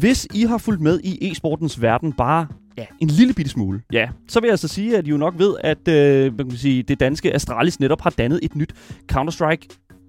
Hvis I har fulgt med i e-sportens verden bare ja, en lille bitte smule, ja, så vil jeg altså sige, at I jo nok ved, at øh, man kan sige, det danske Astralis netop har dannet et nyt Counter-Strike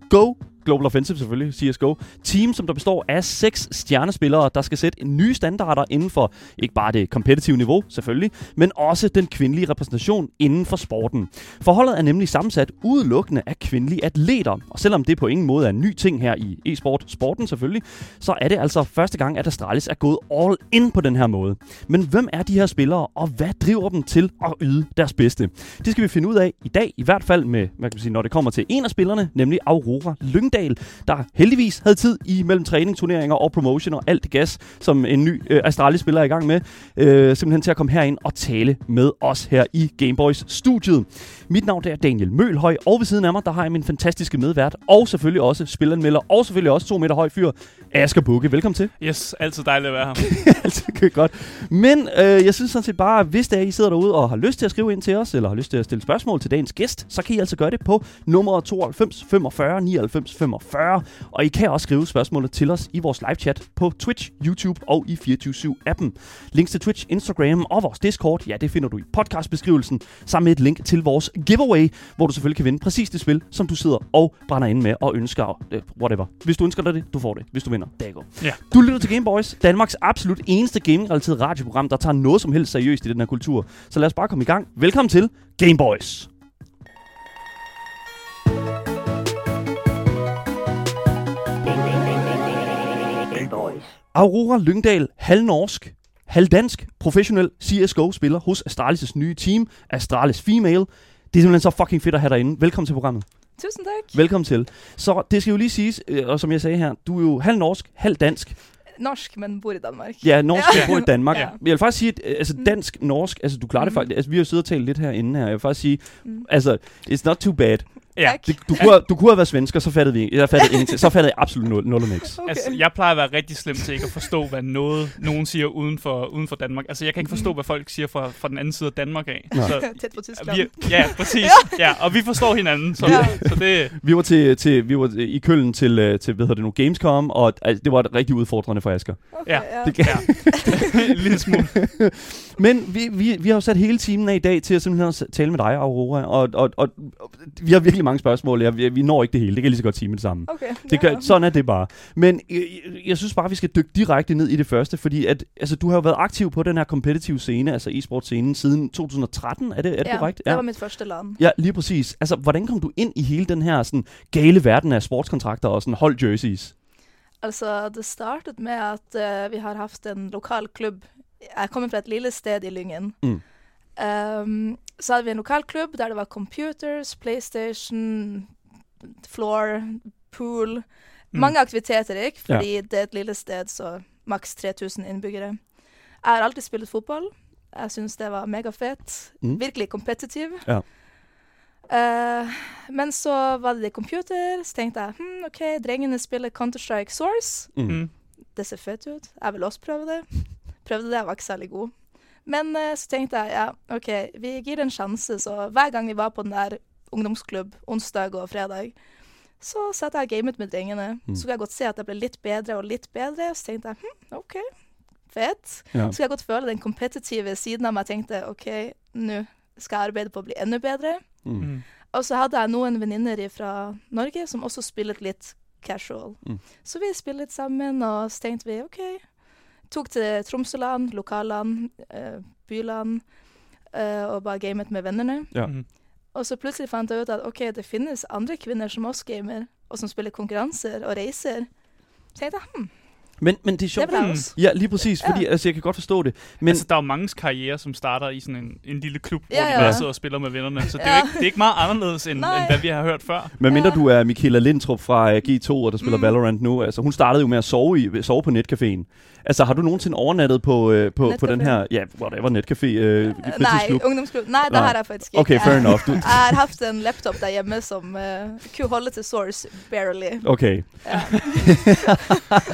Go Global Offensive selvfølgelig, CSGO. Team, som der består af seks stjernespillere, der skal sætte nye standarder inden for ikke bare det kompetitive niveau, selvfølgelig, men også den kvindelige repræsentation inden for sporten. Forholdet er nemlig sammensat udelukkende af kvindelige atleter, og selvom det på ingen måde er en ny ting her i e-sport, sporten selvfølgelig, så er det altså første gang, at Astralis er gået all in på den her måde. Men hvem er de her spillere, og hvad driver dem til at yde deres bedste? Det skal vi finde ud af i dag, i hvert fald med, hvad kan man sige, når det kommer til en af spillerne, nemlig Aurora Lyngdal, der heldigvis havde tid i mellem træning, turneringer og promotion og alt det gas, som en ny øh, Astralis-spiller er i gang med, øh, simpelthen til at komme herind og tale med os her i Gameboys studiet. Mit navn er Daniel Mølhøj, og ved siden af mig, der har jeg min fantastiske medvært, og selvfølgelig også spilanmelder, og selvfølgelig også to meter høj fyr, Asger Bukke. Velkommen til. Yes, altid dejligt at være her. Altid godt. Men øh, jeg synes sådan set bare, at hvis det er, I sidder derude og har lyst til at skrive ind til os, eller har lyst til at stille spørgsmål til dagens gæst, så kan I altså gøre det på nummer 92 45 99 45. Og I kan også skrive spørgsmålet til os i vores live chat på Twitch, YouTube og i 24-7-appen. Links til Twitch, Instagram og vores Discord, ja, det finder du i podcastbeskrivelsen, sammen med et link til vores giveaway, hvor du selvfølgelig kan vinde præcis det spil, som du sidder og brænder ind med og ønsker, uh, whatever. Hvis du ønsker dig det, du får det. Hvis du vinder, der går. Ja. Du lytter til Gameboys, Danmarks absolut eneste gaming-relateret radioprogram, der tager noget som helst seriøst i den her kultur. Så lad os bare komme i gang. Velkommen til Gameboys. Gameboys. Aurora Lyngdal, halvnorsk, halvdansk, professionel CSGO-spiller hos Astralis' nye team, Astralis Female. Det er simpelthen så fucking fedt at have dig inde. Velkommen til programmet. Tusind tak. Velkommen til. Så det skal jo lige siges, øh, og som jeg sagde her, du er jo halv norsk, halv dansk. Norsk, men bor i Danmark. Ja, norsk, Ja. bor i Danmark. Ja. Jeg vil faktisk sige, at øh, altså Mm. dansk, norsk, altså du klarer det Mhm. faktisk. Altså vi har jo siddet og talt lidt herinde her. Jeg vil faktisk sige, Mm. altså, it's not too bad. Ja. Det, du, kunne, have- du kunne have været svensker, så fattede vi jeg fattede ingenting. Så fattede jeg absolut nul, nul og niks. Okay. altså, jeg plejer at være rigtig slem til ikke at forstå, hvad noget, nogen siger uden for, uden for Danmark. Altså, jeg kan ikke forstå, hvad folk siger fra, fra den anden side af Danmark af. Så, Tæt på Tyskland. vi, ja, præcis. Ja, og vi forstår hinanden. Så, Ja. så det, Vi var, til, til, vi var i Køln til, øh, til hvad hedder det nu, Gamescom, og altså, det var rigtig udfordrende for Asger. Okay, Ja. Det, ja. lille smule. Men vi, vi, vi har jo sat hele timen af i dag til at simpelthen at tale med dig, Aurora, og, og, og, og vi har virkelig mange spørgsmål. Jeg, vi, vi når ikke det hele, det kan jeg lige så godt sige med det samme. Okay. Det ja. kan, sådan er det bare. Men jeg, jeg- jeg synes bare, vi skal dykke direkte ned i det første, fordi at, altså, du har jo været aktiv på den her competitive scene, altså e-sport scenen, siden 2013, er det, er det ja, korrekt? det var mit første land. Ja, lige præcis. Altså, hvordan kom du ind i hele den her sådan, gale verden af sportskontrakter og sådan hold jerseys? Altså, det startet med at eh, vi har haft en lokal klubb. Jeg kommer fra et lille sted i Lyngen. Mm. Ehm, så hadde vi en lokal klubb der det var computers, PlayStation, floor, pool. Mm. Mange aktiviteter, ikke? Fordi det er et lille sted, så maks 3000 innbyggere. Jeg har alltid spilt fotball. Jeg syns det var megafett. Mm. Virkelig kompetitiv. Ja. Eh, men så var det computer, så tenkte jeg hm, OK, drengene spiller Counter-Strike Source. Mm. Mm. Det ser fett ut. Jeg vil også prøve det. Prøvde det, jeg var ikke særlig god. Men eh, så tenkte jeg ja, OK, vi gir det en sjanse. Så hver gang vi var på den der ungdomsklubb, onsdag og fredag, så satt jeg og gamet med drengene. Mm. Så kunne jeg godt se at jeg ble litt bedre og litt bedre. Så tenkte jeg hm, OK, fett. Ja. Så kunne jeg godt føle den kompetitive siden av meg. Jeg tenkte OK, nå skal jeg arbeide på å bli enda bedre. Mm. Mm. Og så hadde jeg noen venninner fra Norge som også spilte litt casual. Mm. Så vi spilte litt sammen, og så tenkte vi OK. Tok til Tromsøland, lokalland, eh, byland, eh, og bare gamet med vennene. Ja. Mm. Og så plutselig fant jeg ut at OK, det finnes andre kvinner som også gamer, og som spiller konkurranser og reiser. Så tenkte jeg hm, Men, men det er det sjovt. også. Ja, lige præcis, Ja. fordi altså, jeg kan godt forstå det. Men Men, altså, der er jo mange karriere, som starter i sådan en, en lille klub, hvor Ja, de ja. bare sidder og spiller med vennerne. Så det er, Ja. jo ikke, det er ikke meget anderledes, end, Nej. end hvad vi har hørt før. Medmindre Ja. du er Michaela Lindtrup fra uh, G2, og der spiller. Mm. Valorant nu. Altså, hun startede jo med at sove, i, sove på netcaféen. Altså, har du nogensinde overnattet på, uh, på, på den her, ja, whatever, netcafé, uh, Eh, Nei, fritidsklub? ungdomsklubb. Nei, det Nei. har jeg faktisk ikke. Okay, fair Jeg- enough. Du, Jeg har haft en laptop der hjemme som uh, kunne holde til source barely. okay. Ja.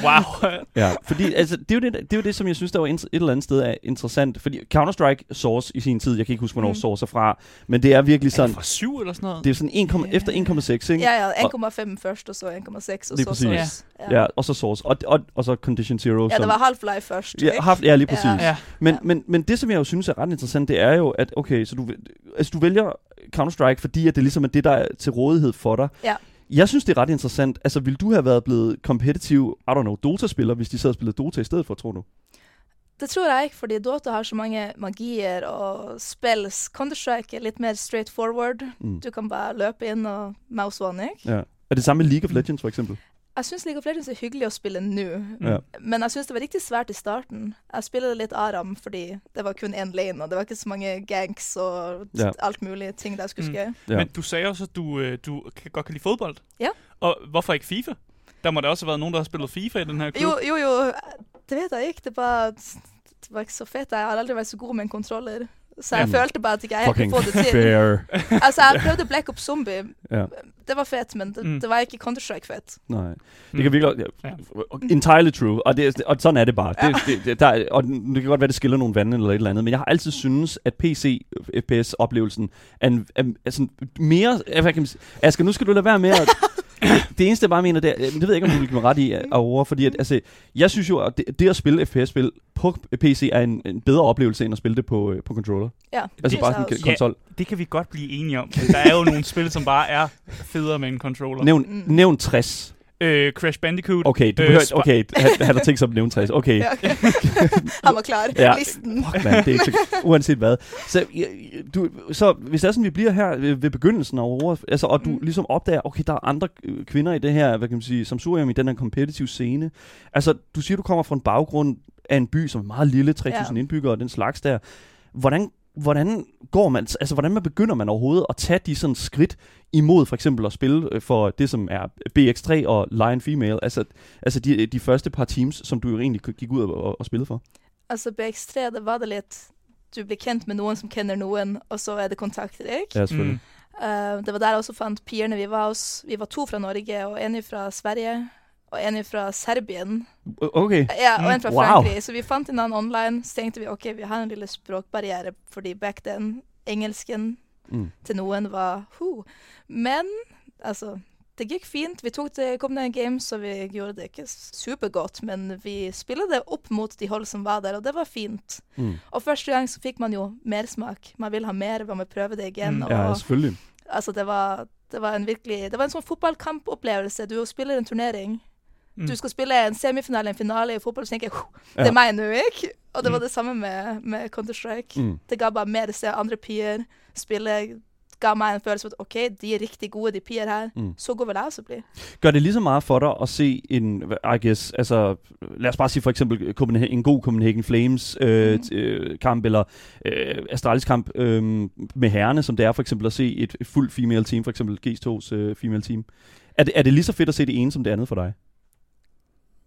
Wow. Ja, fordi altså, det, er jo det, det er jo det, som jeg synes, der var et eller andet sted er interessant. Fordi Counter-Strike Source i sin tid, jeg kan ikke huske, hvornår Mm. Source er fra, men det er virkelig Er sådan, det fra syv eller sådan noget? det er sådan 1, Ja. efter 1,6, ikke? Ja, ja, 1,5 først, og så 1,6, og så præcis. Source. Ja, og så Source, og, og, og så Condition Zero. ja, som, det var Half-Life først, ja, ikke? haft, ja, lige præcis. Ja. Men, Ja. men, men det, som jeg jo synes er ret interessant, det er jo, at okay, så du, altså, du vælger Counter-Strike, fordi at det ligesom er det, der er til rådighed for dig. Ja. Jeg synes, det er ret interessant. Altså, ville du have været blevet kompetitiv, I don't know, Dota-spiller, hvis de sad og spillede Dota i stedet for, tror du? Det tror jeg ikke, fordi Dota har så mange magier og spills. Counter-Strike er litt mer straight forward. Mm. Du kan bare løpe inn og mouse one, ikke? Ja. Er det samme med League of Legends, for eksempel? Jeg syns League of Legends er hyggelig å spille nå, Ja. men jeg syns det var riktig svært i starten. Jeg spiller litt Aram fordi det var kun én lane, og det var ikke så mange ganks og Ja. alt mulig ting der skulle Mm. skrive. Ja. Men du sagde også, at du, øh, du kan godt kan lide fodbold. Ja. Og hvorfor ikke FIFA? Der må der også have været nogen, der har spillet FIFA i den her klub. Jo, jo, jo, det vet jeg ikke. Det var, det var ikke så fett. Jeg har aldri vært så god med en kontroller. Så jeg Ja. følte bare at ikke jeg Fucking kunne få det til. fair. Altså, jeg prøvde Black Ops Zombie. Ja. Det var fett, men det, Mm. det var ikke Counter-Strike fett. Nej. Det Mm. kan virkelig... Ja. Entirely true. Og, det, og sådan er det bare. Det, det, det, der, er- og det kan godt være, det skiller nogle vande eller et eller andet, men jeg har altid syntes, at PC FPS-oplevelsen er, en, er, er sådan mere... Hvad kan man sige? Asger, nu skal du lade være med at... det eneste, jeg bare mener, det, er, det ved jeg ikke, om du vil give mig ret i, Aurora, fordi at, altså, jeg synes jo, at det, det at spille FPS-spil på PC er en, en bedre oplevelse, end at spille det på, øh, på controller. Ja, Altså det bare sådan en konsol. Det kan vi godt blive enige om. Der er jo nogle spil, som bare er federe med en controller. Nævn, Mm. nævn 60. Øh, Crash Bandicoot. Okay, du Øh, behøver, okay, han, han har tænkt sig at nævne 60. Okay, Ja, okay. Han var klar. Ja. Listen. Fuck, man, det er ikke så, uanset hvad. Så, ja, du, så hvis det er sådan, vi bliver her ved, ved begyndelsen af Aurora, altså, og du Mm. ligesom opdager, okay, der er andre øh, kvinder i det her, hvad kan man sige, som surium i den her competitive scene. Altså, du siger, du kommer fra en baggrund af en by, som er meget lille, 3.000 Ja. indbyggere og den slags der. Hvordan, hvordan går man, altså, hvordan man begynder man overhovedet at tage de sådan skridt imod for eksempel at spille øh, for det, som er BX3 og Lion Female, altså, altså de, de første par teams, som du jo egentlig gik ud og, og, spillede for? Altså, BX3, det var det litt Du blir kjent med noen som kjenner noen, og så er det kontakter, ikke? Ja, selvfølgelig. Mm. Eh, det var der jeg også fant pierne. Vi var, hos, vi var to fra Norge, og en fra Sverige, og en fra Serbien. Okay. Ja, og en fra wow. Frankrike. Så vi fant hverandre online. Så tenkte vi ok, vi har en lille språkbarriere, fordi back then, engelsken Mm. til noen var hu. Men altså det gikk fint. Vi tok det, kom ned en game, så vi gjorde det ikke supergodt, men vi spilte det opp mot de hold som var der, og det var fint. Mm. Og første gang så fikk man jo mersmak. Man vil ha mer, man vil prøve det igjen. Mm, og, Ja, selvfølgelig. altså, det var, det var en virkelig Det var en sånn fotballkampopplevelse. Du spiller en turnering. Mm. Du skal spille en semifinale, en finale i fotball, så tenker jeg «Huh, det Ja. er meg nå, ikke? Og det var Mm. det samme med, med Counter-Strike. Mm. Det ga bare mer se andre pier spille. Ga meg en følelse av at OK, de er riktig gode, de pier her. Mm. Så går vel jeg også bli. Gør det lige så meget for dig at se en, I guess, altså, lad os bare sige for eksempel Copenhagen, en god Copenhagen Flames øh, t- øh, kamp, eller øh, Astralis kamp øh, med herrene, som det er for eksempel at se et, et fuldt female team, for eksempel G2's øh, female team. Er det, er det lige så fedt at se det ene som det andet for dig?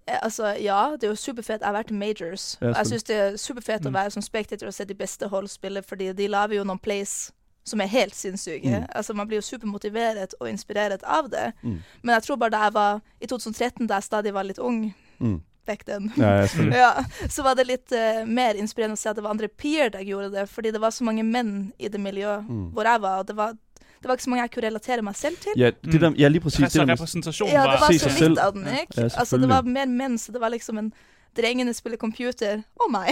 Eh, Altså, ja, det er jo superfett. Jeg har vært i majors. Ja, jeg syns det er superfett å Mm. være som spectator og se de beste hold spille, fordi de lager jo noen plays som er helt sinnssyke. Mm. Altså, man blir jo supermotiveret og inspirert av det. Mm. Men jeg tror bare da jeg var i 2013, da jeg stadig var litt ung Mm. back then, Ja, ja, så var det litt eh, mer inspirerende å se at det var andre peer der gjorde det, fordi det var så mange menn i det miljøet Mm. hvor jeg var, og det var, det var ikke så mange jeg kunne relatere meg selv til. Ja, det der, ja, lige præcis. Det Så der med, repræsentationen Ja, det var se så sig selv. litt av den, ikke? Ja, altså, det var mer menn, så det var liksom en Drengene spiller computer. Og meg.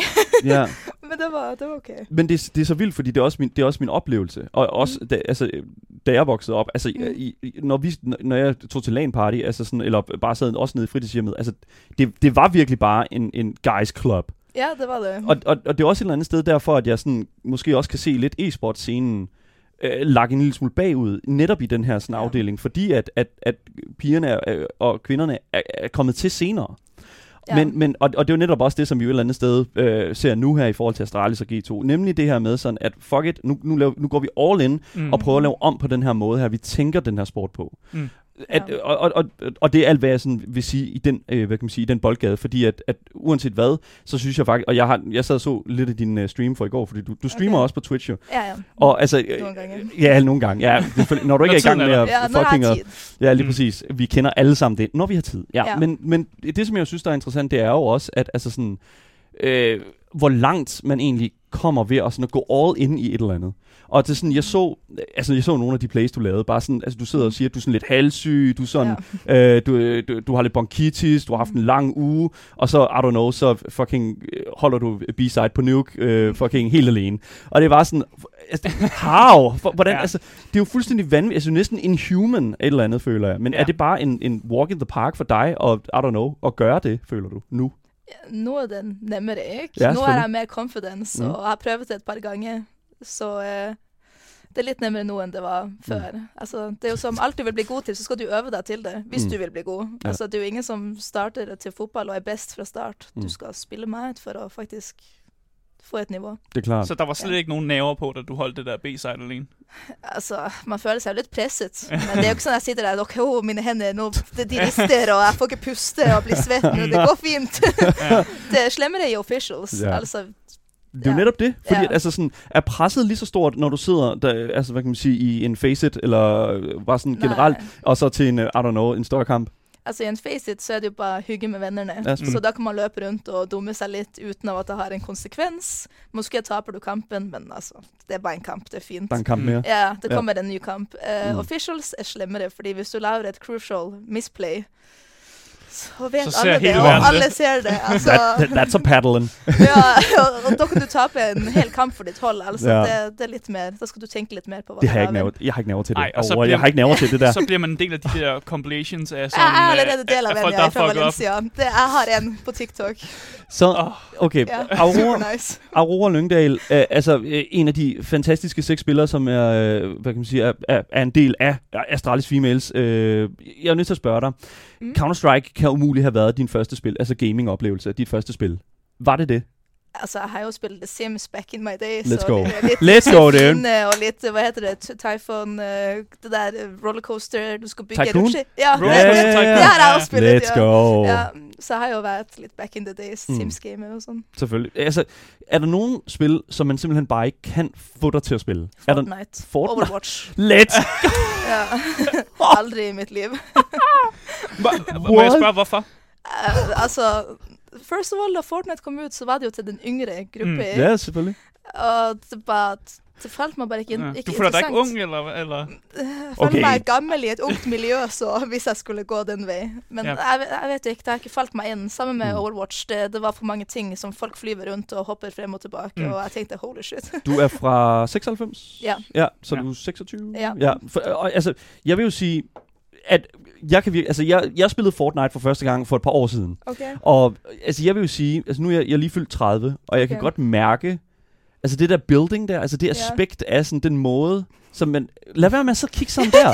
ja. Men det var, det var OK. Men det, det er så vildt, fordi det er også min, det er også min oplevelse. Og også, da, altså, da jeg voksede op, altså, Mm. i, når, vi, når jeg tog til LAN party, altså sådan, eller bare sad også nede i fritidshjemmet, altså, det, det var virkelig bare en, en guys club. Ja, det var det. Og, og, og det er også et eller andet sted derfor, at jeg sådan, måske også kan se lidt e-sport-scenen øh, lagt en lille smule bagud, netop i den her sådan, afdeling, fordi at, at, at pigerne er, øh, og kvinderne er, er kommet til senere. Ja. Men, men, og, og det er jo netop også det, som vi jo et eller andet sted øh, ser nu her i forhold til Astralis og G2. Nemlig det her med sådan, at fuck it, nu, nu, laver, nu går vi all in Mm. og prøver at lave om på den her måde her, vi tænker den her sport på. Mm. At, Ja. og, og, og, og det er alt, hvad jeg sådan vil sige i den, øh, hvad kan man sige, i den boldgade, fordi at, at uanset hvad, så synes jeg faktisk, og jeg, har, jeg sad og så lidt af din uh, stream for i går, fordi du, du streamer Okay. også på Twitch jo. Ja, ja. Og altså, øh, Nogle gange. Ja, nogle gange. Ja, når du ikke er i gang med at Ja, fucking... har at-. Ja, lige Mm. præcis. Vi kender alle sammen det, når vi har tid. Ja, Ja. Men, men det, som jeg synes, der er interessant, det er jo også, at altså sådan, øh, hvor langt man egentlig kommer ved at, sådan at gå all in i et eller andet. Og det er sådan, jeg så, altså jeg så nogle af de plays, du lavede, bare sådan, altså du sidder og siger, at du er sådan lidt halssyg, du er sådan, ja. øh, du, du, du har lidt bronkitis, du har haft en lang uge, og så, I don't know, så fucking øh, holder du B-side på Nuke, øh, fucking helt alene. Og det var sådan, altså, how? For, hvordan, ja. Altså, det er jo fuldstændig vanvittigt, altså næsten inhuman et eller andet, føler jeg. Men. Ja. er det bare en, en walk in the park for dig, og I don't know, at gøre det, føler du, nu? Nå er det nemmere, ikke? Ja, Nå har jeg mer confidence, Mm. og jeg har prøvd det et par ganger. Så eh, det er litt nemmere nå enn det var før. Altså, det er jo som alt du vil bli god til, så skal du øve deg til det, hvis Mm. du vil bli god. Ja. Altså, det er jo ingen som starter til fotball og er best fra start. Mm. Du skal spille ut for å faktisk et nivå. Det er klart. Så der var slet Ja. ikke nogen naver på, da du holdt det der B-side alene. Altså, man føler seg jo litt presset. Men det er jo ikke sånn jeg sitter der og oh, mine hender nå, de rister, og jeg får ikke puste og blir svett. Men det går fint. det er slemmere i officials. Ja. Altså, Det er jo Ja. netop det, fordi Ja. at, altså sådan, er presset lige så stort, når du sidder, der, altså hvad kan man sige, i en facet, eller bare sådan generelt, nei. og så til en, øh, I don't know, en større kamp? Altså I en faceit så er det jo bare hygge med vennene. Ja, så da kan man løpe rundt og dumme seg litt uten at det har en konsekvens. Måske taper du kampen, men altså, det er bare en kamp. Det er fint. Er en kamp Mm. mere. Ja, det Ja. kommer en ny kamp. Mm. Officials er slemmere, fordi hvis du lager et crucial misplay, så vet Så ser alle det, og verden alle det. ser det. Altså, That, that's a paddling. ja, og, og da kan du tape en hel kamp for ditt hold. Altså, Ja. det, det er litt mer, da skal du tenke litt mer på hva Det du har jeg ikke nerver, jeg har ikke nerver til det. Ej, og så Overhovedet. jeg bliver- har ikke nerver til det der. Så bliver man en del af de der compilations af Jeg sådan... er øh, allerede del av af folk, jeg der er fra op. Valencia. Det, jeg har en på TikTok. Så, okay, Ja, Aurora, nice. Aurora Lyngdal, øh, altså øh, en af de fantastiske seks spillere, som er, øh, hvad kan man sige, er, er, er en del af Astralis Females. Øh, jeg er nødt til at spørge dig. Mm. Counter-Strike kan umuligt have været din første spil, altså gaming-oplevelse, dit første spil. Var det det? Altså, jeg har jo spilt The Sims back in my days. Let's og go. det er Litt Let's go, dude. fine, og litt, hva heter det, Ty- Typhoon, eh, det der eh, rollercoaster du skal bygge Tycoon? Ja, Roller det, coaster det, har jeg også spillet, Let's ja. go. Ja, så jeg har jo vært litt back in the days, Mm. Sims-gamer og sånn. Selvfølgelig. Altså, er der nogen spil, som man simpelthen bare ikke kan få dig til at spille? Er der Fortnite. Fortnite? Overwatch. Let's Ja. Aldri i mitt liv. Må må jeg spørge, hvorfor? Eh, altså, first of all, da Fortnite kom ut, så var det jo til den yngre gruppe. Mm. Ja, selvfølgelig. Og det bare, det falt meg bare ikke, Ja. ikke Du føler dig ikke ung, eller? eller? Jeg føler Okay. meg gammel i et ungt miljø så hvis jeg skulle gå den vei. Men Ja. jeg, jeg vet ikke, det har ikke falt meg inn. Sammen med Mm. Overwatch. Det, det var for mange ting som folk flyver rundt og hopper frem og tilbake, Mm. og jeg tenkte holy shit. Du er fra 96? Ja. Ja, så Ja. du er 26? Ja. ja. For, og, altså, jeg vil jo sige, at jeg kan vir- altså, jeg, jeg spillede Fortnite for første gang for et par år siden. Okay. Og altså, jeg vil jo sige, altså nu er jeg, jeg er lige fyldt 30, og jeg kan Okay. godt mærke, altså det der building der, altså det aspekt af sådan den måde, som man... Lad være med at så kigge sådan der.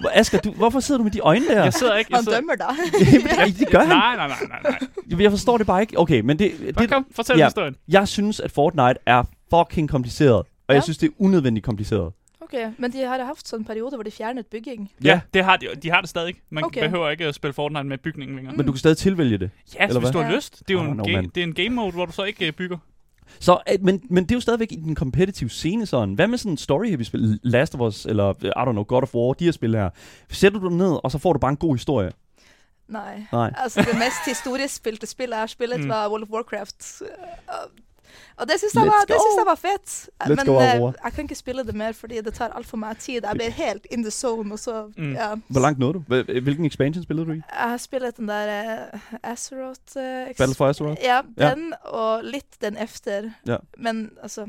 Hvor- Asger, du, hvorfor sidder du med de øjne der? Jeg sidder ikke... Jeg Han sidder... dømmer dig. Ja, det gør han. Nej, nej, nej, nej, nej. Jeg forstår det bare ikke. Okay, men det, Bare det, kom, fortæl ja. historien. jeg synes, at Fortnite er fucking kompliceret. Og Ja. jeg synes, det er unødvendigt kompliceret. Okay, men de har haft sådan en periode, hvor de fjernet bygging. Ja, det har de, de har det stadig. Man Okay. behøver ikke at spille Fortnite med bygningen længere. Men du kan stadig tilvælge det. Ja, Eller hvis hvad? du har Ja. lyst. Det er jo Oh, en, no, game, man. det er en game mode, hvor du så ikke øh, bygger. Så, øh, men, men det er jo stadigvæk i den competitive scene sådan. Hvad med sådan en story heavy spil? Last of Us, eller øh, I don't know, God of War, de her spil her. Sætter du dem ned, og så får du bare en god historie. Nej. Nej. Altså, det mest historiespilte spillet jeg har spillet, Mm. var World of Warcraft. Og- det synes jeg var, det synes jeg var fedt. Let's Men go, Aurora. jeg kan ikke spille det mer, fordi det tar alt for meget tid. Jeg blir helt in the zone, og så, Mm. ja. Hvor langt nåede du? Hvil- Hvilken expansion spillede du i? Jeg har spillet den der uh, Azeroth uh, Battle for Azeroth? Ja, Ja. den og litt den efter. Ja. Men altså,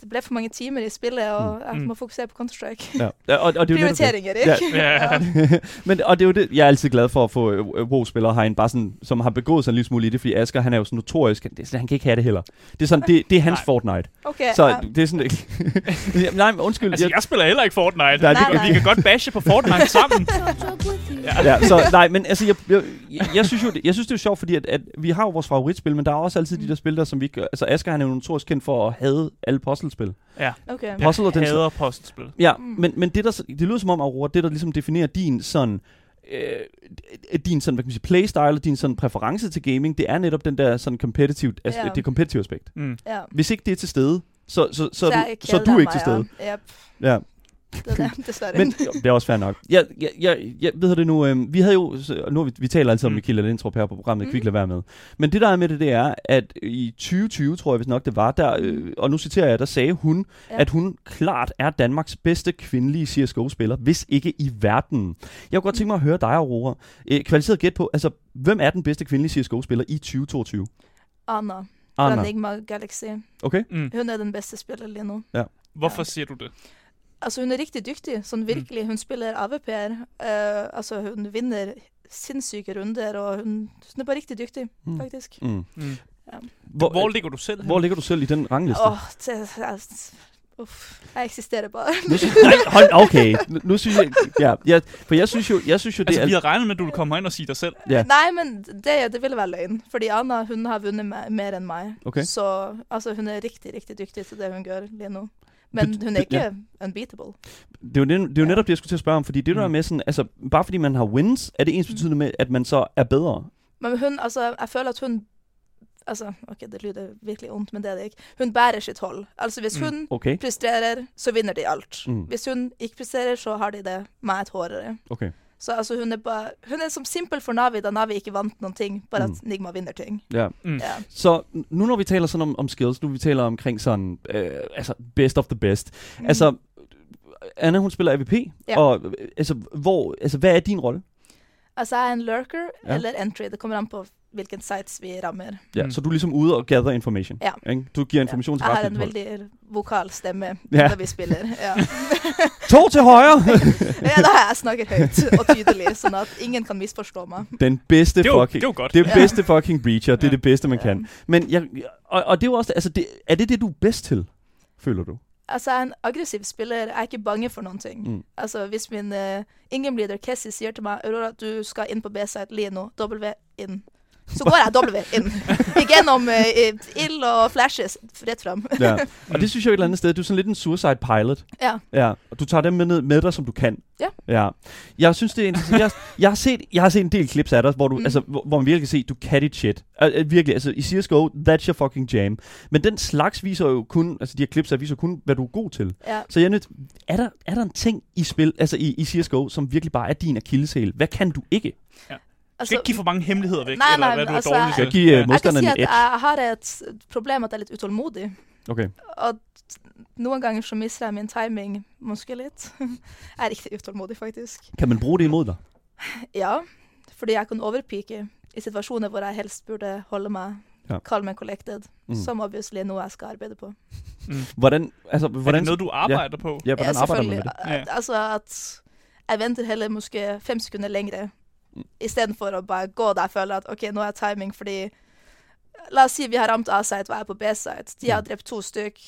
det ble for mange timer i spillet, og jeg Mm. må fokusere på Counter-Strike. Ja, ja og, og det er. Prioriteringer, ikke? Ja. Men, og det er jo det, jeg er altid glad for at få øh, WoW-spillere herinde, bare sådan, som har begået sig en lille smule i det, fordi Asger, han er jo sådan notorisk, det er sådan, han kan ikke have det heller. Det er sådan, det, det er hans Nej. Fortnite. Okay, Så ja. det er sådan, nej, men undskyld. Altså, jeg spiller heller ikke Fortnite. Nej, kan, gør- vi kan godt bashe på Fortnite sammen. ja, så nej, men altså, jeg, jeg, jeg, jeg synes jo, det, jeg synes, det er sjovt, fordi at, at vi har jo vores favoritspil, men der er også altid de der spil der, som vi ikke... Altså, Asger, han er jo notorisk kendt for at have alle puzzlespil. Ja, Okay. Puzzle og den hader postspil. Ja, Mm. men, men det, der, så- det lyder som om, Aurora, det der ligesom definerer din sådan øh, din sådan, hvad kan man sige, playstyle og din sådan præference til gaming, det er netop den der sådan competitive, altså, Ja. det competitive aspekt. Mm. Ja. Hvis ikke det er til stede, så, så, så, er jeg du, så er du ikke til stede. Ja. Yep. Ja. Det er det, desværre. Men jo, det er også fair nok. Jeg, jeg, jeg, jeg ved det nu, øh, vi havde jo, nu vi, vi taler altid om Mm. Michaela Lindtrup her på programmet, Mm. lade være med. Men det der er med det, det er, at i 2020, tror jeg hvis nok det var, der, øh, og nu citerer jeg, der sagde hun, ja. At hun klart er Danmarks bedste kvindelige CSGO-spiller, hvis ikke i verden. Jeg kunne godt tænke mig at høre dig, Aurora. Øh, kvalificeret gæt på, altså, hvem er den bedste kvindelige CSGO-spiller i 2022? Anna fra Anna. Enigma Galaxy. Okay? Mm. Hun er den bedste spilleren lige nu. Hvorfor Ja. siger du det? Altså, hun er rigtig dygtig, sånn virkelig. Hun spiller AVP-er. Uh, altså, hun vinner sinnssyke runder, og hun, hun er bare rigtig dygtig, Mm. faktisk. Mm. Mm. Ja. Hvor, Hvor ligger du selv hvor ligger du selv i den rangliste? Åh, det, altså, uff, jeg eksisterer bare. Nu synes, nej, hold, okay. Nu, nu synes jeg, ja, ja, for jeg synes jo, jeg synes jo det Altså, er... vi har regnet med, at du vil komme ind og sige dig selv. Ja. Nei, men det, det ville være løgn. Fordi Anna hun har vunnet me- mer enn meg. Okay. Så altså, hun er rigtig, rigtig dygtig til det hun gør lige nu. Men Bet- hun er bet- ja. ikke unbeatable. Det er jo, det, det er jo Ja. netop det, jeg skulle til at spørge om, fordi det der Mm. er med sådan, altså, bare fordi man har wins, er det ens betydende med, at man så er bedre? Men hun, altså, jeg føler at hun Altså, ok, det lyder virkelig ondt, men det er det ikke. Hun bærer sitt hold. Altså, hvis Mm. hun Okay, presterer, så vinner de alt. Mm. Hvis hun ikke presterer, så har de det meget hårdere. okay. Så altså, hun er bare Hun er som simpel for Navi, da Navi ikke vant noen ting, bare at Nigma vinner ting. Ja. Mm. Ja. Så nu når vi taler sådan om, om skills, nu vi taler omkring sådan, øh, altså best of the best. Mm. Altså, Anna hun spiller AVP, Ja. og øh, altså, hvor, altså, hvad er din rolle? Altså, jeg er en lurker Ja. eller entry. Det kommer an på hvilken sites vi rammer. Ja, Mm. Så du er ligesom ude og gather information. Ja. Ikke? Du giver information til Jeg har resten en hold. veldig vokal stemme Ja. når vi spiller. Ja. To til højre! ja, da har jeg snakket høyt og tydelig, sånn at ingen kan misforstå meg. Den bedste Det jo, fucking... det er jo godt. Det er Ja. bedste fucking breacher. Det er Ja. det bedste, man Ja. kan. Men jeg, og, og det er jo også, altså, det, er det det, du er bedst til, føler du? Altså, jeg er en aggressiv spiller. Jeg er ikke bange for noen ting. Mm. Altså, hvis min uh, ingenleader Kessie sier til meg Aurora, du skal inn på B-side Lino, W inn. Så går jeg W inn. Igjennom uh, ild og flashes rett fram. Ja. Og det synes jeg jo et eller andet sted, du er sådan lidt en suicide pilot. Ja. Ja, og du tager dem med, ned, med dig, som du kan. Ja. ja. Jeg synes, det er interessant. Jeg, jeg, har set, jeg har set en del clips af dig, hvor, du, mm. Altså, hvor, hvor man virkelig kan se, du kan dit shit. Uh, uh, virkelig, altså i CSGO, that's your fucking jam. Men den slags viser jo kun, altså de her clips her viser kun, hvad du er god til. Ja. Så jeg er nødt, er der, er der en ting i spil, altså i, i CSGO, som virkelig bare er din akilleshæl? Hvad kan du ikke? Du skal ikke give for mange hemmeligheder væk, Nej, eller nej, hvad du er altså, dårlig Jeg til. kan give, øh, Ja. Jeg kan modstanderen si en at jeg har et problem at jeg er litt utålmodig. Okay. Og noen ganger så mister jeg min timing måske litt. jeg er riktig utålmodig, faktisk. Kan man bruge det imod dig? Ja, fordi jeg kan overpike i situasjoner hvor jeg helst burde holde meg Ja. calm and collected, Mm. som obviously er noe jeg skal arbeide på. Hvordan, altså, Er hvordan, det noget, du arbejder på? ja, hvordan Ja, arbejder man med det? Ja. Altså at jeg venter heller måske fem sekunder lengre, Mm. Istedenfor å bare gå der jeg føler at OK, nå er timing, fordi La oss si vi har ramt A-site og jeg er på B-site. De har drept to stykk,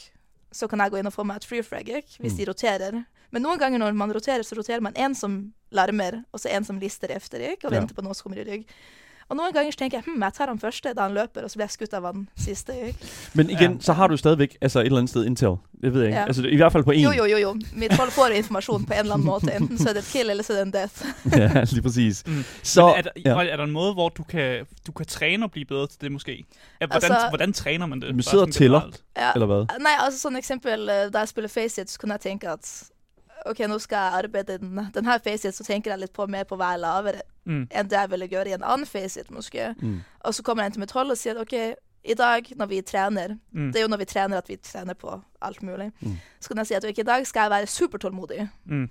så kan jeg gå inn og få meg et free frag hvis Mm. de roterer. Men noen ganger når man roterer, så roterer man en som larmer, og så en som lister efter, ikke? og Ja. venter på noe som kommer i rygg. Og noen ganger tenker jeg hm, jeg tar han første da han løper, og så blir jeg skutt av han siste. Ikke? Men igen, Ja. så har du stadigvæk altså et eller andet sted Intel. Det ved jeg ikke. Ja. Altså i hvert fald på en. Jo, jo, jo, jo. Mitt hold får informasjon på en eller annen måte. Enten så er det et kill, eller så er det en death. ja, lige præcis. Mm. Så, Men er, der, ja. er der en måde, hvor du kan, du kan træne og blive bedre til det måske? Ja, hvordan, Altså- hvordan træner man det? Man sidder og sådan tæller. Ja. eller hvad? Nei, altså sånn eksempel eh, Da jeg spiller Faceit, så kunne jeg tenke at OK, nå skal jeg arbeide den, den her Faceit, så tenker jeg litt på mer på å være lavere Mm. enn det jeg ville gjøre i en annen Faceit, måske. Mm. Og så kommer jeg inn til hold og sier OK, i dag når vi trener Mm. Det er jo når vi trener at vi trener på alt mulig. Mm. Så kan jeg si at ok, i dag skal jeg være supertålmodig. Mm.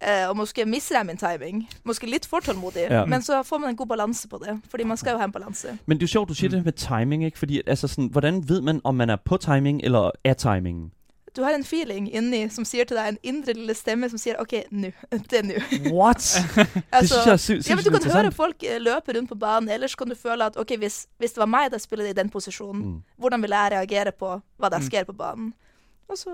Eh, og måske mister jeg min timing. Måske litt for tålmodig. Ja. Men så får man en god balanse på det. Fordi man skal jo ha en balanse. Men det er jo sjovt, du siger mm. det med timing, ikke? Fordi altså sådan, hvordan ved man, om man er på timing eller er timingen? Du har en feeling inni som sier til deg, en indre lille stemme som sier OK, nå. Det er nå. What? det Altså, synes jeg er ja, men du kan høre folk eh, løpe rundt på banen, ellers kan du føle at ok, hvis, hvis det var meg der spiller i den posisjonen, Mm. hvordan vil jeg reagere på hva der Mm. sker på banen? Og så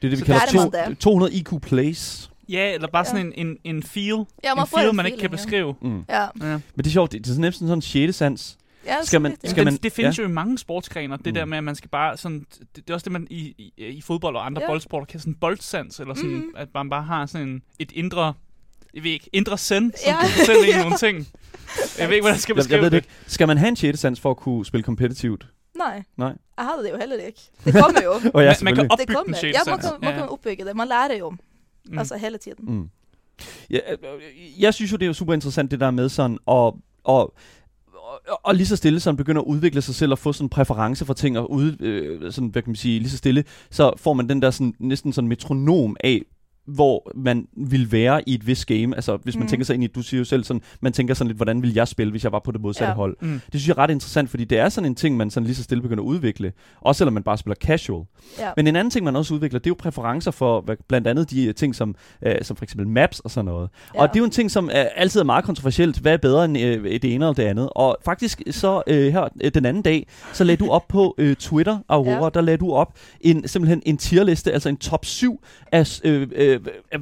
Det er det, vi man to, det. 200 IQ plays. Ja, eller bare Ja. sådan en, en, en feel. Ja, man en feel, en man ikke kan feeling, beskrive. Mm. Ja. Ja. Men det er sjovt, det, det er næsten sådan en sjette sans. Ja Skal man- skal ja. man- det, det findes ja. jo i mange sportsgrener, det Mm. der med, at man skal bare sådan, det, det er også det, man i, i, i fodbold og andre Ja. boldsporter kan sådan boldsans, eller sådan, Mhm. at man bare har sådan et indre, jeg ved ikke, indre send, som Ja. ja. kan fortælle en nogle ting. Jeg ved ikke, hvordan jeg skal Jeg, jeg beskrive ved det det. ikke. Skal man have en 6. sans for at kunne spille kompetitivt? Nei. Nej. Jeg hadde det jo heller ikke. Det kommer jo. Og ja, Man, man kan det opbygge den kommer. sjette Ja, man kan, man kan oppbygge det. Man lærer jo. Mm. Altså hele tiden. Mm. Ja, øh, øh, jeg synes jo, det er jo super interessant, det der med sådan, og, og, og, lige så stille sådan begynder at udvikle sig selv og få sådan en præference for ting, og ud, øh, sådan, hvad kan man sige, lige så stille, så får man den der sådan, næsten sådan metronom af, hvor man vil være i et vist game. Altså, hvis man Mm. tænker sig ind i, du siger jo selv sådan, man tænker sådan lidt, hvordan vil jeg spille, hvis jeg var på det modsatte Ja. hold. Mm. Det synes jeg er ret interessant, fordi det er sådan en ting, man sådan lige så stille begynder at udvikle. Også selvom man bare spiller casual. Ja. Men en anden ting, man også udvikler, det er jo præferencer for hvad, blandt andet de øh, ting, som, øh, som for eksempel maps og sådan noget. Ja. Og det er jo en ting, som er, altid er meget kontroversielt. Hvad er bedre end øh, det ene eller det andet? Og faktisk så øh, her øh, den anden dag, så lagde du op på øh, Twitter, Aurora. Ja. der lagde du op en, simpelthen en tierliste, altså en top 7 af øh, øh,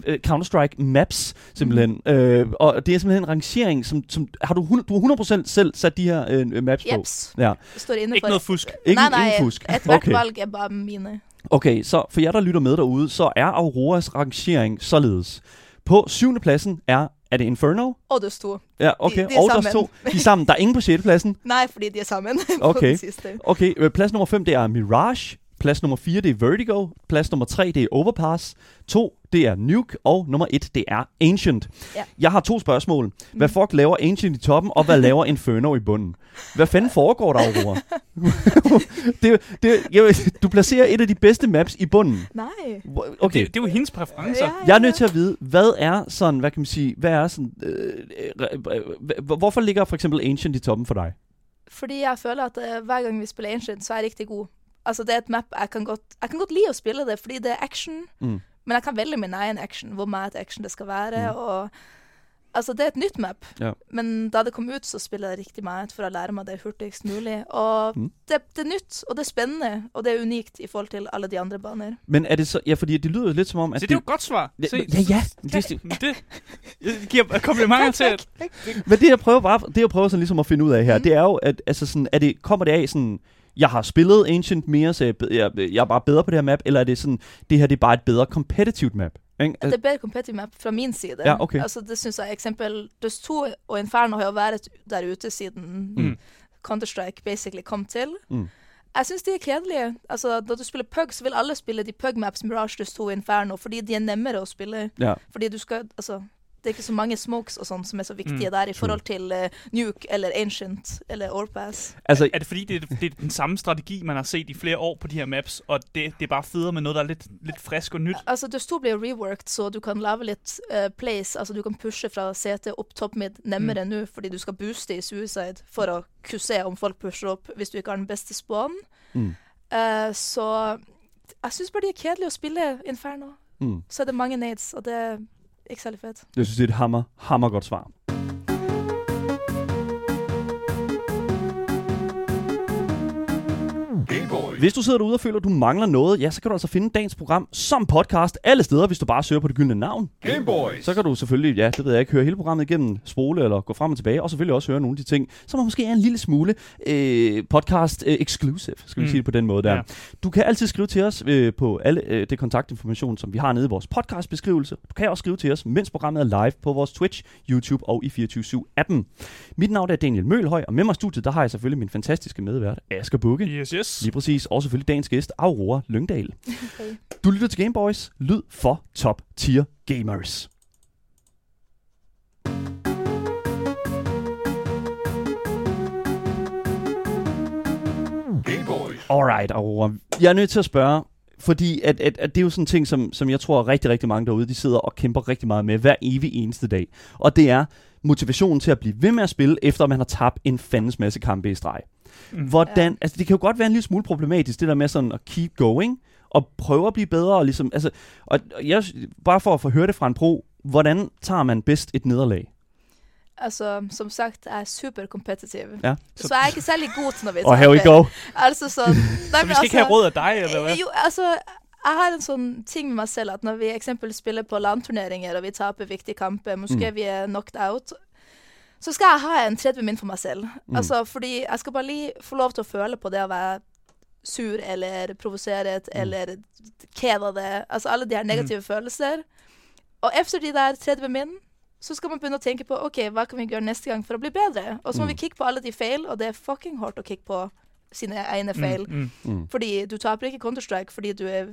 øh, Counter-Strike maps, simpelthen. Mm. Øh, og det er simpelthen en rangering, som, som har du, 100, du har 100% selv sat de her øh, maps på. Jeps. Ja. Det står inne Ikke for noget fusk. Ikke, nei, ingen fusk. et Okay. valg er bare mine. Okay, så for jer, der lytter med derude, så er Auroras rangering således. På syvende pladsen er, er det Inferno? Og det sto. Ja, okay. De- de er og sammen. to. De er sammen. Der er ingen på sjette pladsen. Nei, fordi de er sammen på Okay. Okay, øh, plads nummer 5, det er Mirage. Plads nummer 4, det er Vertigo. Plads nummer 3, det er Overpass. 2, det er Nuke. Og nummer 1, det er Ancient. Ja. Jeg har to spørgsmål. Hvad Mm. fuck laver Ancient i toppen, og hvad laver Inferno i bunden? Hvad fanden foregår der, Aurora? det, det, jeg, du placerer et af de bedste maps i bunden. Nej. Okay. Det, det er jo hendes præferencer. Ja, Jeg er nødt til at vide, hvad er sådan, hvad kan man sige, hvad er sådan, øh, øh, øh, øh, hvorfor ligger for eksempel Ancient i toppen for dig? Fordi jeg føler at uh, hver gang vi spiller Ancient, så er jeg rigtig god. Altså, det er et map jeg kan godt, jeg kan godt lide å spille det, fordi det er action. Mm. Men jeg kan velge min egen action, hvor meget action det skal være. Mm. Og, altså, det er et nytt map. Ja. Men da det kom ut, så spiller jeg rigtig meget for å lære meg det hurtigst mulig. Og Mm. det, det er nytt, og det er spændende, og det er unikt i forhold til alle de andre baner. Men er det så, ja, fordi det lyder lidt som om, at Så det er jo et godt svar. Ja, Se, ja, ja. Det, det, det giver komplimenter til, at Men det jeg prøver bare, det jeg prøver sådan ligesom at finde ud af her, Mm. det er jo, at altså sådan, er det, kommer det af sådan, jeg har spillet Ancient mere, så jeg, er jeg, jeg er bare bedre på det her map, eller er det sådan, det her det er bare et bedre competitive map? Ikke? At det er bedre competitive map fra min side. Ja, okay. Altså, det synes jeg eksempel Dust 2 og Inferno har jo vært der ute siden Mm. Counter-Strike basically kom til. Mm. Jeg synes de er kedelige. Altså, da du spiller pug, så vil alle spille de pug maps Mirage, Dust 2 og Inferno, fordi de er nemmere å spille. Ja. Fordi du skal, altså, det er ikke så mange smokes og sånn som er så viktige Mm, der i forhold til uh, Nuke eller Ancient eller Overpass. Altså, er det fordi, det er, det er den samme strategi, man har set i flere år på de her maps, og det, det er bare federe med noget, der er lidt, lidt frisk og nyt? Altså, Dust 2 blir reworked, så du kan lave litt uh, plays. Altså, du kan pushe fra CT opp top mid nemmere nå, fordi du skal booste i suicide for å kunne se om folk pusher opp hvis du ikke har den beste spawn. mm, Eh, så jeg syns bare det er kjedelig å spille Inferno. mm. Så er det mange nades, og det ikke særlig fedt. Jeg synes, det er et hammer, hammer godt svar. Hvis du sidder derude og føler, at du mangler noget, ja, så kan du altså finde dagens program som podcast alle steder, hvis du bare søger på det gyldne navn. Game Boys. Så kan du selvfølgelig, ja, det ved jeg ikke, høre hele programmet igennem, spole eller gå frem og tilbage, og selvfølgelig også høre nogle af de ting, som måske er en lille smule øh, podcast øh, exclusive, skal vi Mm. sige det på den måde der. Ja. Du kan altid skrive til os øh, på alle øh, det kontaktinformation, som vi har nede i vores podcastbeskrivelse. Du kan også skrive til os, mens programmet er live på vores Twitch, YouTube og i 24-7-appen. Mit navn er Daniel Mølhøj, og med mig i studiet, der har jeg selvfølgelig min fantastiske medvært, Asger Bukke. Yes, yes. Lige præcis, og selvfølgelig dagens gæst, Aurora Lyngdal. Okay. Du lytter til Gameboys, lyd for top tier gamers. Alright, Aurora. Jeg er nødt til at spørge, fordi at, at, at det er jo sådan en ting, som, som jeg tror rigtig, rigtig mange derude, de sidder og kæmper rigtig meget med hver evig eneste dag. Og det er motivationen til at blive ved med at spille, efter man har tabt en fandens masse kampe i streg. Mm. Hvordan, Ja. altså det kan jo godt være en lille smule problematisk, det der med sådan at keep going, og prøve at blive bedre, og ligesom, altså, og og jeg, bare for at få høre det fra en pro, hvordan tager man bedst et nederlag? Altså, som sagt, jeg er super competitive. Ja. Så, så jeg er ikke særlig god til når vi Og here we go. Altså sånn Så vi skal ikke have råd af dig, eller hvad? Jo, altså, jeg har en sånn ting med meg selv at når vi eksempel spiller på landturneringer og vi taper viktige kamper, måske Mm. vi er knocked out, så skal jeg ha en 30 min for meg selv. Mm. Altså, fordi jeg skal bare lige få lov til å føle på det å være sur eller provoseret Mm. eller keda det. Altså alle de her negative følelser. Og efter de der 30 min, så skal man begynne å tenke på ok, hva kan vi gjøre neste gang for å bli bedre. Og så må Mm. vi kikke på alle de feil, og det er fucking hardt å kikke på sine egne feil. Mm, mm. Mm. Fordi du taper ikke Counter-Strike fordi du er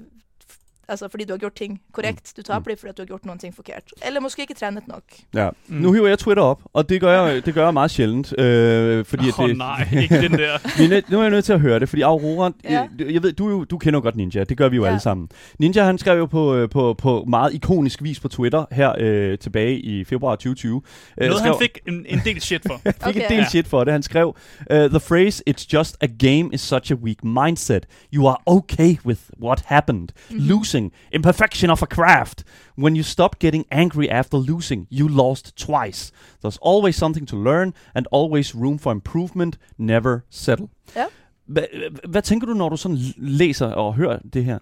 Altså fordi du har gjort ting korrekt. Du taper det fordi at du har gjort noen ting forkert. Eller måske ikke trenet nok. Ja. Mm. Nu hiver jeg Twitter op, og det gør jeg, det gør jeg meget sjældent. Øh, fordi at det, oh, nej, ikke den der. Er nu er jeg nødt til at høre det, fordi Aurora, Ja. jeg, jeg ved, du, jo- du kender jo godt Ninja, det gør vi jo Ja. alle sammen. Ninja, han skrev jo på, øh, på, på meget ikonisk vis på Twitter her øh, tilbage i februar 2020. Øh, Noget, skrev, han fik en, en del shit for. fik Okay. en del Ja. shit for det. Han skrev, uh, The phrase, it's just a game is such a weak mindset. You are okay with what happened. Mm-hmm. Losing, imperfection of a craft. When you stop getting angry after losing, you lost twice. There's always something to learn, and always room for improvement. Never settle. Ja. Hva, hvad tænker du, når du sådan læser og hører det her?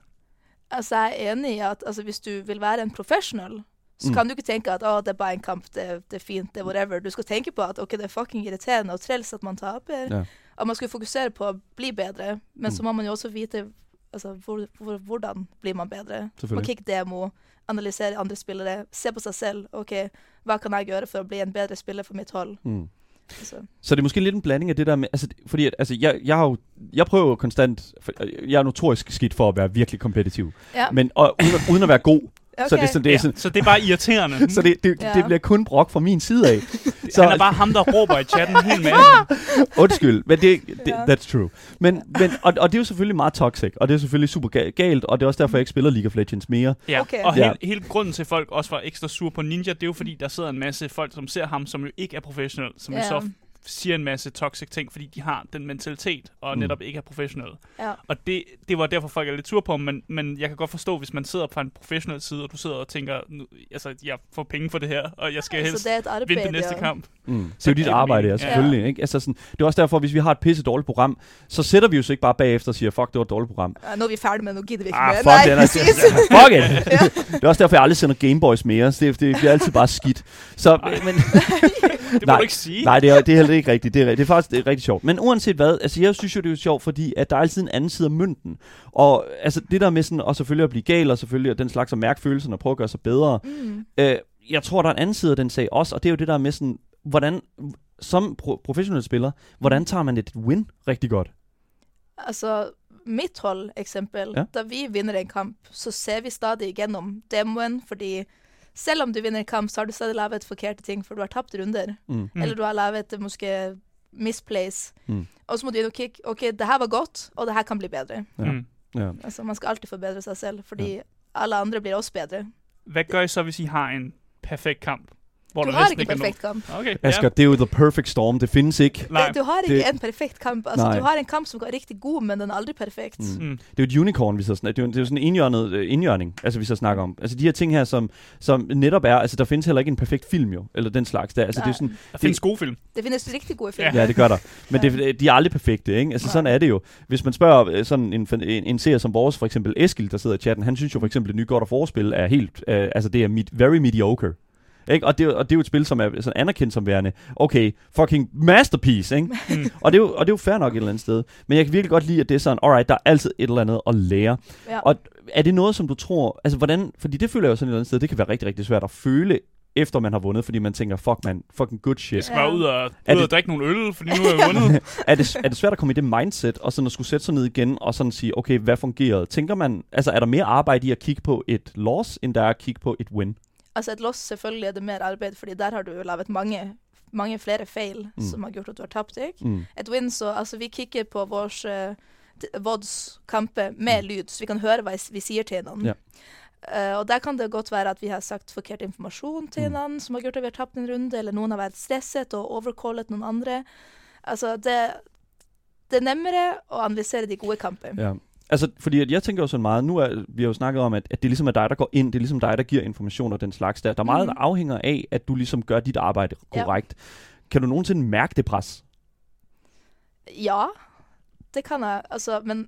Altså, jeg er enig i at altså, hvis du vil være en professional, så Mm. kan du ikke tenke at å, det er bare en kamp, det, det er fint, det er whatever. Du skal tenke på at ok, det er fucking irriterende og trels at man taper. Ja. Og man skal fokusere på å bli bedre, men så Mm. må man jo også vite altså, hvor, hvor, hvordan blir man bedre. Man Selvfølgelig. kikke demo, analysere andre spillere, se på seg selv. Ok, hva kan jeg gjøre for å bli en bedre spiller for mitt hold? Mm. Altså, Så det er måske lidt en blanding af det der med, altså, fordi at, altså, jeg, jeg har jo, jeg prøver jo konstant, for jeg er notorisk skidt for at være virkelig kompetitiv, ja, men og, uden, at- uden at være god, okay. så det er sådan, det er Ja, sådan, så det er bare irriterende. så det, det, Ja. det bliver kun brok fra min side af. så, han er bare ham, der råber i chatten en hel masse. Undskyld, men det, det Ja. that's true. Men, men, og, og det er jo selvfølgelig meget toxic, og det er selvfølgelig super ga- galt, og det er også derfor, jeg ikke spiller League of Legends mere. Ja, Okay. og Ja. hele, hele grunden til, at folk også var ekstra sure på Ninja, det er jo fordi, der sidder en masse folk, som ser ham, som jo ikke er professionel, som jo Ja. så siger en masse toxic ting, fordi de har den mentalitet, og Mm. netop ikke er professionelle. Ja. Og det, det var derfor, folk er lidt sure på men, men jeg kan godt forstå, hvis man sidder på en professionel side, og du sidder og tænker, nu, altså, jeg får penge for det her, og jeg skal Så helst er arbeid, vinde det næste ja. kamp. Mm. Det er jo Så dit arbejde, ja, mening. selvfølgelig. Ikke? Altså sådan, det er også derfor, hvis vi har et pisse dårligt program, så sætter vi jo så ikke bare bagefter og siger, fuck, det var et dårligt program. Ja, nå er vi ferdig med, nå gidder vi ikke Ah, mer. fuck det, præcis. fuck it! Det er også derfor, jeg aldrig sender Gameboys mere. Så det, det bliver altid bare skidt. Så, men, Det må Nej. du ikke sige. Nej, det er, det er heller ikke rigtigt. Det er, det er faktisk det er rigtig sjovt. Men uanset hvad, altså jeg synes jo, det er sjovt, fordi at der er altid en anden side af mønten. Og altså det der med sådan, og selvfølgelig at blive gal, og selvfølgelig at den slags at mærke følelserne og prøve at gøre sig bedre. Mm. Øh, jeg tror, der er en anden side af den sag også, og det er jo det der med sådan, hvordan, som pro- professionel spiller, hvordan tager man et win rigtig godt? Altså, mitt hold, eksempel, Ja. da vi vinner en kamp, så ser vi stadig igjennom demoen, fordi selv om du vinner en kamp, så har du stadig lavet forkerte ting, for du har tapt runder. Mm. Mm. Eller du har lavet eh, måske misplays. Mm. Og så må du inn og kikke, ok, det her var godt, og det her kan bli bedre. Ja. Mm. Ja. Altså, man skal alltid forbedre seg selv, fordi alle andre blir også bedre. Hvad gør I så, hvis I har en perfekt kamp? Hvor Du der har ikke er perfekt kamp. nogen? Okay, Asger, det er jo the perfect storm. Det findes ikke. Nej. Det, du har ikke det- en perfekt kamp. Altså, Nej. du har en kamp som er rigtig god, men den er aldrig perfekt. Mm. Mm. Det er jo et unicorn, vi så snak- det er jo, det er jo sådan en indjørnet øh, indjørning, altså vi så snakker om. Altså de her ting her, som, som netop er, altså der findes heller ikke en perfekt film jo, eller den slags der. Altså det er Nej. sådan, Der findes gode film. Det findes rigtig gode film. ja, det gør der. Men det, de er aldrig perfekte, ikke? Altså Nej. sådan er det jo. Hvis man spørger øh, sådan en, en, en serie som vores, for eksempel Eskil, der sidder i chatten, han synes jo for eksempel, det nye God of War-spil er helt, øh, altså det er mit, very mediocre. Ikke? Og, det, er jo- og det er jo et spil, som er sådan anerkendt som værende, okay, fucking masterpiece, ikke? Mm. og, det er jo, og det er jo fair nok et eller andet sted. Men jeg kan virkelig godt lide, at det er sådan, alright, der er altid et eller andet at lære. Ja. Og er det noget, som du tror, altså hvordan, fordi det føler jeg jo sådan et eller andet sted, det kan være rigtig, rigtig svært at føle, efter man har vundet, fordi man tænker, fuck man, fucking good shit. Jeg skal bare ud og, Er ud det- og drikke nogle øl, fordi nu har jeg vundet. er, det, er det svært at komme i det mindset, og sådan at skulle sætte sig ned igen, og sådan sige, okay, hvad fungerede? Tænker man, altså er der mere arbejde i at kigge på et loss, end der er at kigge på et win? Altså et loss selvfølgelig er det mer arbeid, fordi der har du jo lavet mange, mange flere feil Mm. som har gjort at du har tabt, ikke? Mm. Et win, så altså vi kikker på vores uh, VODs-kampe med lyd, så vi kan høre hva vi sier til hinanden. Ja. Eh, og der kan det godt være at vi har sagt forkert informasjon til Mm. hinanden, som har gjort at vi har tapt en runde, eller noen har vært stresset og overcallet noen andre. Altså, det, det er nemmere å analysere de gode kampene. Ja. Altså, fordi at jeg tænker jo sådan meget, nu er, vi har jo snakket om, at, at det ligesom er dig, der går ind, det er ligesom dig, der giver information og den slags der. Der er meget, Mhm. der afhænger af, at du ligesom gør dit arbejde Ja. korrekt. Kan du nogensinde mærke det pres? Ja, det kan jeg. Altså, men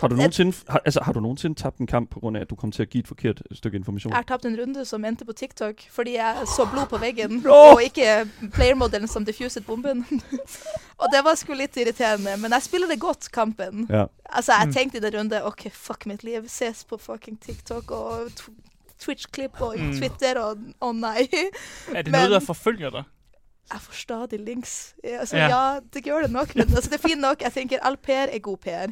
Har du nogensinde, har, altså, har du nogensinde tabt en kamp på grund af, at du kom til at give et forkert stykke information? Jeg har tapt en runde som endte på TikTok, fordi jeg så blod på veggen, Åh! og ikke playermodellen som diffuset bomben. og det var sgu litt irriterende, men jeg spiller det godt, kampen. Ja. Altså, jeg Mm. tenkte i den runde, ok, fuck mitt liv, ses på fucking TikTok og t- Twitch-klipp og Mm. Twitter, og å nei. Er det Men- noget, der forfølger dig? Jeg får stadig links. Ja, Altså, Ja. ja. det gjør det nok, men altså, det er fint nok. Jeg tenker all PR er god PR.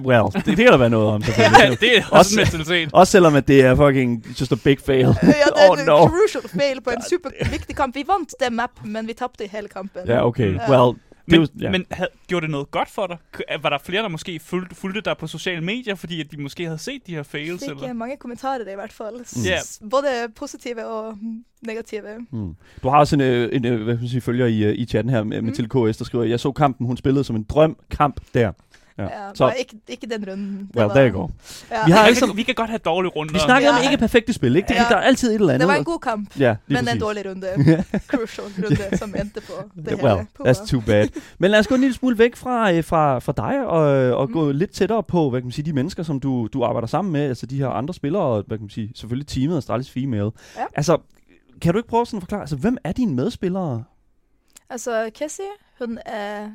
Well, det, det kan der være noget om, Ja, det er Også- også. Også selvom at det er fucking just a big fail. Ja, det er oh en no. crucial fail på en superviktig kamp. Vi vant den map, men vi tabte hele kampen. Ja, okay. Ja. Well, det er Men, jo, ja. men havde, gjorde det noget godt for dig? Var der flere, der måske fulgte, fulgte dig på sociale medier, fordi at de måske havde set de her fails? Fikk Eller? mange kommentarer i hvert. S- Ja. s- Både positive og mm, negative. Mm. Du har også en, øh, en øh, hvad skal man sige, følger i, øh, i chatten her med, med Mm. til KS, der skriver, jeg så kampen, hun spillede som en drøm kamp der. Ja. Ja, Så, men ikke, ikke den runden. Det well, var- there you go. Ja. Vi har sammen- vi kan godt have dårlige runder. Vi snakker om Ja. ikke perfekte spil, ikke? Det, Ja. Der er altid et eller andet. Det var en god kamp, Ja, men en præcis. dårlig runde. Crucial runde, som endte på det Yeah, well, Puha. that's too bad. Men lad os gå en lille smule væk fra, øh, fra, fra dig og, og Mm. gå lidt tættere på, hvad kan man sige, de mennesker, som du, du arbejder sammen med, altså de her andre spillere, og hvad kan man sige, selvfølgelig teamet Astralis Female. Ja. Altså, kan du ikke prøve sådan at forklare, altså hvem er dine medspillere? Altså, Kessie, hun er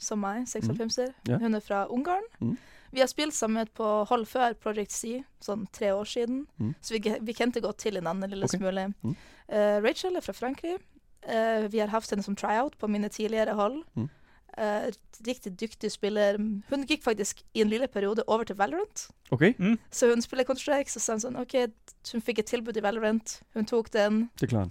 som mig, 96 Mm. Ja. Hun er fra Ungarn. Mm. Vi har spilt sammen på hold før Project C, sånn tre år siden. Mm. Så vi, vi kjente godt til hverandre en lille Ok. smule. Mm. Eh, Rachel er fra Frankrike. Eh, vi har haft henne som tryout på mine tidligere hold. Mm. Eh, riktig dyktig spiller. Hun gikk faktisk i en lille periode over til Valorant. Okay, Så hun spiller Counter-Strike, så sa hun sånn OK, hun fikk et tilbud i Valorant. Hun tok den. det er klart.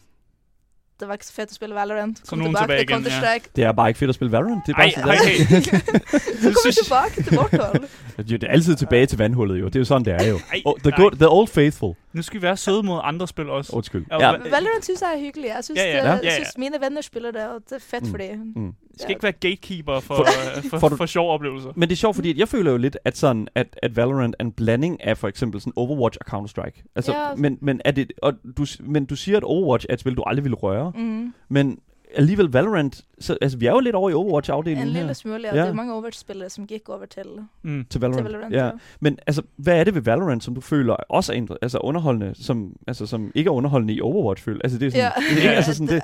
Det var ikke så fett å spille Valorant. Så nu er hun tilbage til igen, ja. Det er bare ikke fedt at spille Valorant. Det er, bare Ej, sådan, er. hey. Så kommer vi tilbake til vårt hold. Jo, det er altid tilbage til vandhullet jo. Det er jo sådan, det er jo. Ej, Oh, the, good, the old faithful. Nu skal vi være søde mod andre spil også. Undskyld. Ja, Valorant synes jeg er hyggelig. Jeg synes, Ja, ja. det, Ja. jeg Ja, ja. synes mine venner spiller det, og det er fedt Mm. for det. mm. Vi skal ikke være gatekeeper for, for, for, får for, du- for sjove oplevelser. Men det er sjovt, fordi at jeg føler jo lidt, at, sådan, at, at Valorant er en blanding af for eksempel sådan Overwatch og Counter-Strike. Altså, Ja. men, men, er det, og du, men du siger, at Overwatch er et spil, du aldrig ville røre. Mm. Men alligevel Valorant, så, altså vi er jo lidt over i En Overwatch-afdelingen lille her smule, ja. Ja. Det er mange Overwatch-spillere, som gik over til, Mm. til til Valorant. Valorant. ja. Ja. Men altså, hvad er det ved Valorant, som du føler også er indre- altså, underholdende, som, altså, som ikke er underholdende i Overwatch? Føler? Altså, det er sådan, Ja. det er altså sådan det.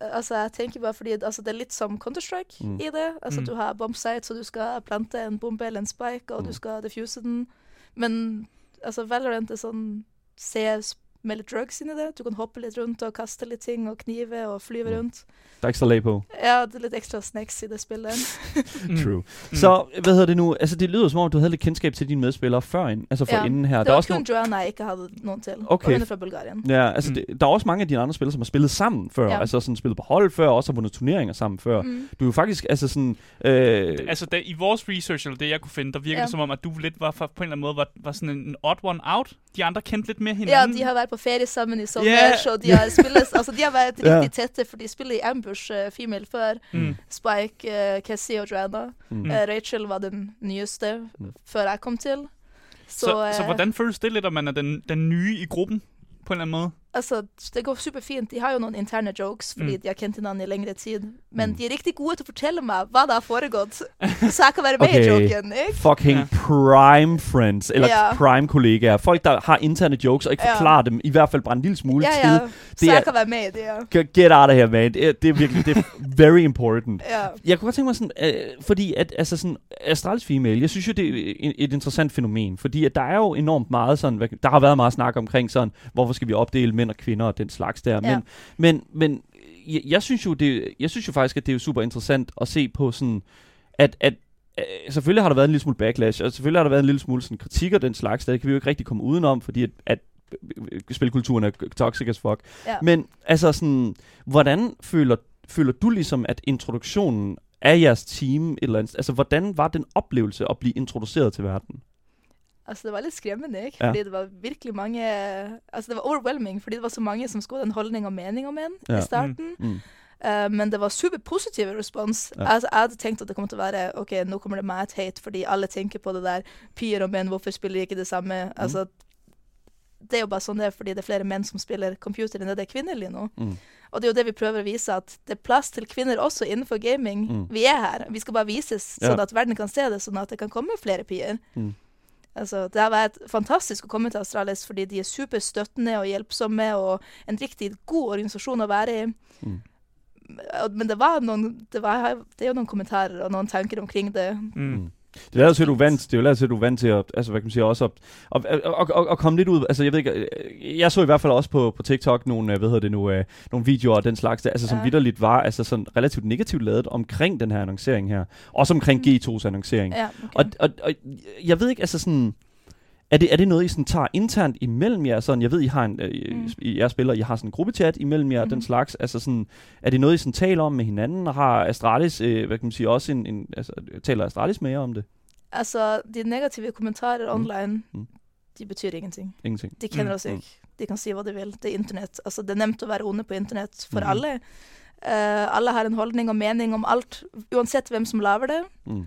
Altså, jeg tenker bare fordi altså, det er litt som Counter-Strike Mm. i det. Altså, Mm. du har bomb sites, og du skal plante en bombe eller en spike, og Mm. du skal diffuse den. Men altså, Valorant er sånn CS med litt drugs inni det. Du kan hoppe litt rundt og kaste litt ting og knive og flyve rundt. Der er ekstra lag på. Ja, det er litt ekstra snacks i det spillet. Mm. True. Mm. Så, hvad hedder det nu? Altså, det lyder som om, du havde lidt kendskab til dine medspillere før, ind, altså for Ja. inden her. Det Der er var også kun nogle, Joanna jeg ikke hadde noen til. Okay. Og er fra Bulgarien. Ja, altså Mm. det, der er også mange af dine andre spillere, som har spillet sammen før. Ja. Altså sådan spillet på hold før, og også har vundet turneringer sammen før. Mm. Du er jo faktisk, altså sådan... Øh, Altså, da, i vores research, eller det jeg kunne finde, der virker Ja. det som om, at du lidt var for, på en eller anden måde var, var sådan en, odd one out. De andre kendte lidt mere Ja, hinanden. de har vært på ferie sammen i sommer, så de har spillet, altså de har vært riktig tette, for de spiller i Ambush uh, Female før. Mm. Spike, uh, Cassie og Joanna. mm. Eh, Rachel var den nyeste Mm. før jeg kom til. Så, Så, så, så hvordan føles det lidt, at man er den, den nye i gruppen, på en eller anden måde? Altså, det går superfint. De har jo noen interne jokes, fordi Mm. de har kjent hverandre i lengre tid. Men Mm. de er riktig gode til å fortelle meg hva det har foregått, så jeg kan være med Okay. i joken. ikke? fucking Ja. prime friends, eller Ja. prime kollegaer. Folk, der har interne jokes, og ikke Ja. forklarer dem, i hvert fald bare en lille smule Ja, ja. Så Det er- jeg kan være med i det, ja. Get- out of here, man. Det er, det er virkelig, det er very important. ja. Jeg kunne godt tænke mig sådan, øh, fordi at, altså sådan, Astralis Female, jeg synes jo, det er et, et interessant fænomen, fordi at der er jo enormt meget sådan, der har været meget snak omkring sådan, hvorfor skal vi opdele mænd og kvinder og den slags der, Ja. men, men, men jeg, jeg, synes jo, det, jeg synes jo faktisk, at det er super interessant at se på sådan, at, at øh, selvfølgelig har der været en lille smule backlash, og selvfølgelig har der været en lille smule sådan kritik og den slags, der det kan vi jo ikke rigtig komme udenom, fordi at, at øh, spilkulturen er toxic as fuck. ja. Men altså sådan, hvordan føler, føler du ligesom, at introduktionen af jeres team, et eller andet, altså hvordan var den oplevelse at blive introduceret til verden? Altså, det var litt skremmende, ikke? Ja. Fordi det var virkelig mange Altså, det var overwhelming, fordi det var så mange som skulle ha en holdning og mening om en Ja. i starten. Mm. Eh, men det var superpositiv respons. Ja. Altså, jeg hadde tenkt at det kom til å være OK, nå kommer det mad hate fordi alle tenker på det der pier og menn, hvorfor spiller de ikke det samme? Mm. Altså, det er jo bare sånn det er fordi det er flere menn som spiller computer enn det er kvinner nå. Mm. Og det er jo det vi prøver å vise, at det er plass til kvinner også innenfor gaming. Mm. Vi er her. Vi skal bare vises, sånn Ja. at verden kan se det, sånn at det kan komme flere pier. Mm. Altså, det har vært fantastisk å komme til Astralis, fordi de er superstøttende og hjelpsomme, og en riktig god organisasjon å være i. Mm. Men det var noen det, var, det er jo noen kommentarer og noen tanker omkring det. Mm. Det lader til, at du er vant, det er til, at du er vant til at, altså, hvad kan man sige, også at, at, at, at, at, komme lidt ud, altså jeg ved ikke, jeg så i hvert fald også på, på TikTok nogle, øh, hvad hedder det nu, øh, nogle videoer og den slags, der, altså som Ja. vidderligt var, altså sådan relativt negativt lavet omkring den her annoncering her, også omkring Mm. G2's annoncering. Ja, okay. Og, og, og jeg ved ikke, altså sådan... Er det, er det noget, I sådan tager internt imellem jer? Sådan, jeg ved, I har en, øh, Mm. I jeres spillere, I har sådan en gruppechat imellem jer, mm. den slags. Altså sådan, er det noget, I sådan taler om med hinanden? Og har Astralis, øh, hvad kan man sige, også en, en altså, taler Astralis med jer om det? Altså, de negative kommentarer Mm. online, Mm. de betyr ingenting. Ingenting. De kender Mm. oss ikke. De kan si hva de vil. Det er internett. Altså, det er nemt å være onde på internett for Mhm. alle. Eh, alle har en holdning og mening om alt, uansett hvem som lager det. Mm.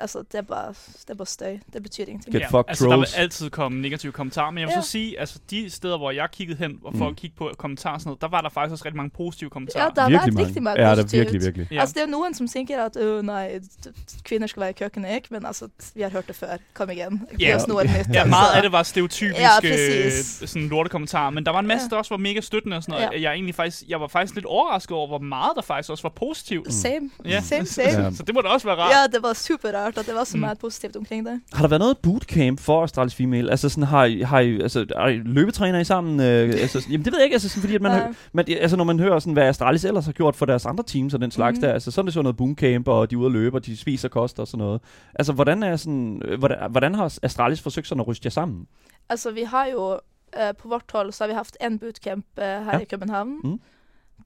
Altså, det er bare, det er bare støy. Det betyr ingenting. Get fucked, altså, der trolls. vil altid komme negative kommentarer, men jeg vil Ja. så sige, altså de steder, hvor jeg kiggede hen, og for Mm. at kigge på kommentarer og sådan noget, der var der faktisk også rigtig mange positive Ja, kommentarer. det har virkelig vært rigtig mange. Ja, det er positivt. virkelig, virkelig. Ja. Altså, det er jo noen som tenker at øh, nei, d- kvinner skal være i køkkenet, ikke? Men altså, vi har hørt det før. Kom igjen. Gi Ja. oss noe nytt. Ja, meget af det var stereotypiske Ja, øh, sådan lortekommentarer, men der var en masse, Ja. der også var mega støttende og sådan noget. Ja. Jeg, egentlig faktisk, jeg var faktisk lidt overrasket over, hvor meget der faktisk også var positivt. Same. Ja. Same, same. Ja. Så det må da også være rart. Ja, det var super rart at det var så Mm. meget positivt omkring det. Har der været noget bootcamp for Astralis Female? Altså sådan, har I, har I, altså, er I løbetræner I sammen? Øh, altså, sådan- jamen det ved jeg ikke, altså sådan, fordi at man, Ja. hø- man, altså, når man hører sådan, hvad Astralis ellers har gjort for deres andre teams og den slags Mhm. der, altså så er det sådan noget bootcamp, og de er ude at løbe, og de spiser kost og sådan noget. Altså hvordan er sådan, øh, hvordan, hvordan har Astralis forsøgt sådan at ryste jer sammen? Altså, vi har jo eh, På vårt hold så har vi haft en bootcamp eh, her Ja. i København. Mm.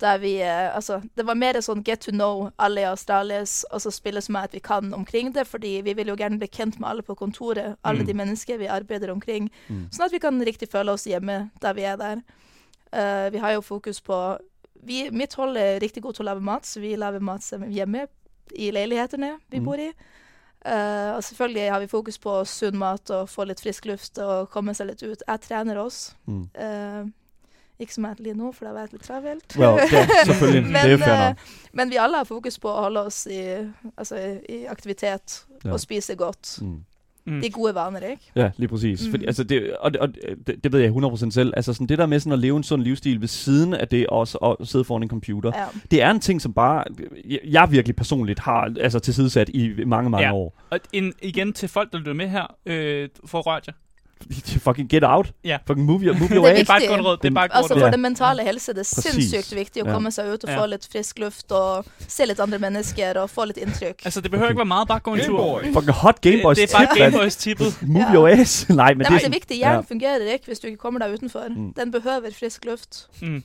Der vi eh, Altså, det var mer sånn get to know alle i Astralis, og så spille så mye at vi kan omkring det, fordi vi vil jo gjerne bli kjent med alle på kontoret, alle Mm. de mennesker vi arbeider omkring, Mm. sånn at vi kan riktig føle oss hjemme der vi er der. Eh, vi har jo fokus på vi, Mitt hold er riktig god til å lage mat, så vi lager mat hjemme i leilighetene vi Mm. bor i. Eh, og selvfølgelig har vi fokus på sunn mat og få litt frisk luft og komme seg litt ut. Jeg trener også. Mm. Eh, ikke som jeg lige nå, for det har vært litt travelt. Well, ja, selvfølgelig. men, det er nok. men vi alle har fokus på å holde oss i, altså, i aktivitet Ja. og spise godt. Mm. Mm. De gode vaner, ikke? Ja, lige præcis. Mm. Fordi, altså det, og, det, og det, det ved jeg 100% selv. Altså sådan, det der med sådan at leve en sund livsstil ved siden af det også at sidde foran en computer, Ja. det er en ting, som bare jeg, jeg virkelig personligt har altså, tilsidesat i mange, mange Ja. år. Og en, igen til folk, der lytter med her, øh, for rørt jer. Fucking get out. Ja. Fucking move your, move Det your er way. Det er bare et godt råd. Det er bare et godt Altså råd. For Ja. den mentale helse det er viktig å Ja. komme seg ut og Ja. få litt frisk luft og se litt andre mennesker og få litt inntrykk. Altså, det behøver ikke være meget, bare gå en tur. Boy. Fucking hot Game Boys det, det er bare tip, Game man. Boys tippet. Move your ass. Nej, men det er det er viktig. Hjernen fungerer ikke hvis du ikke kommer deg utenfor. Mm. Den behøver frisk luft. Mm.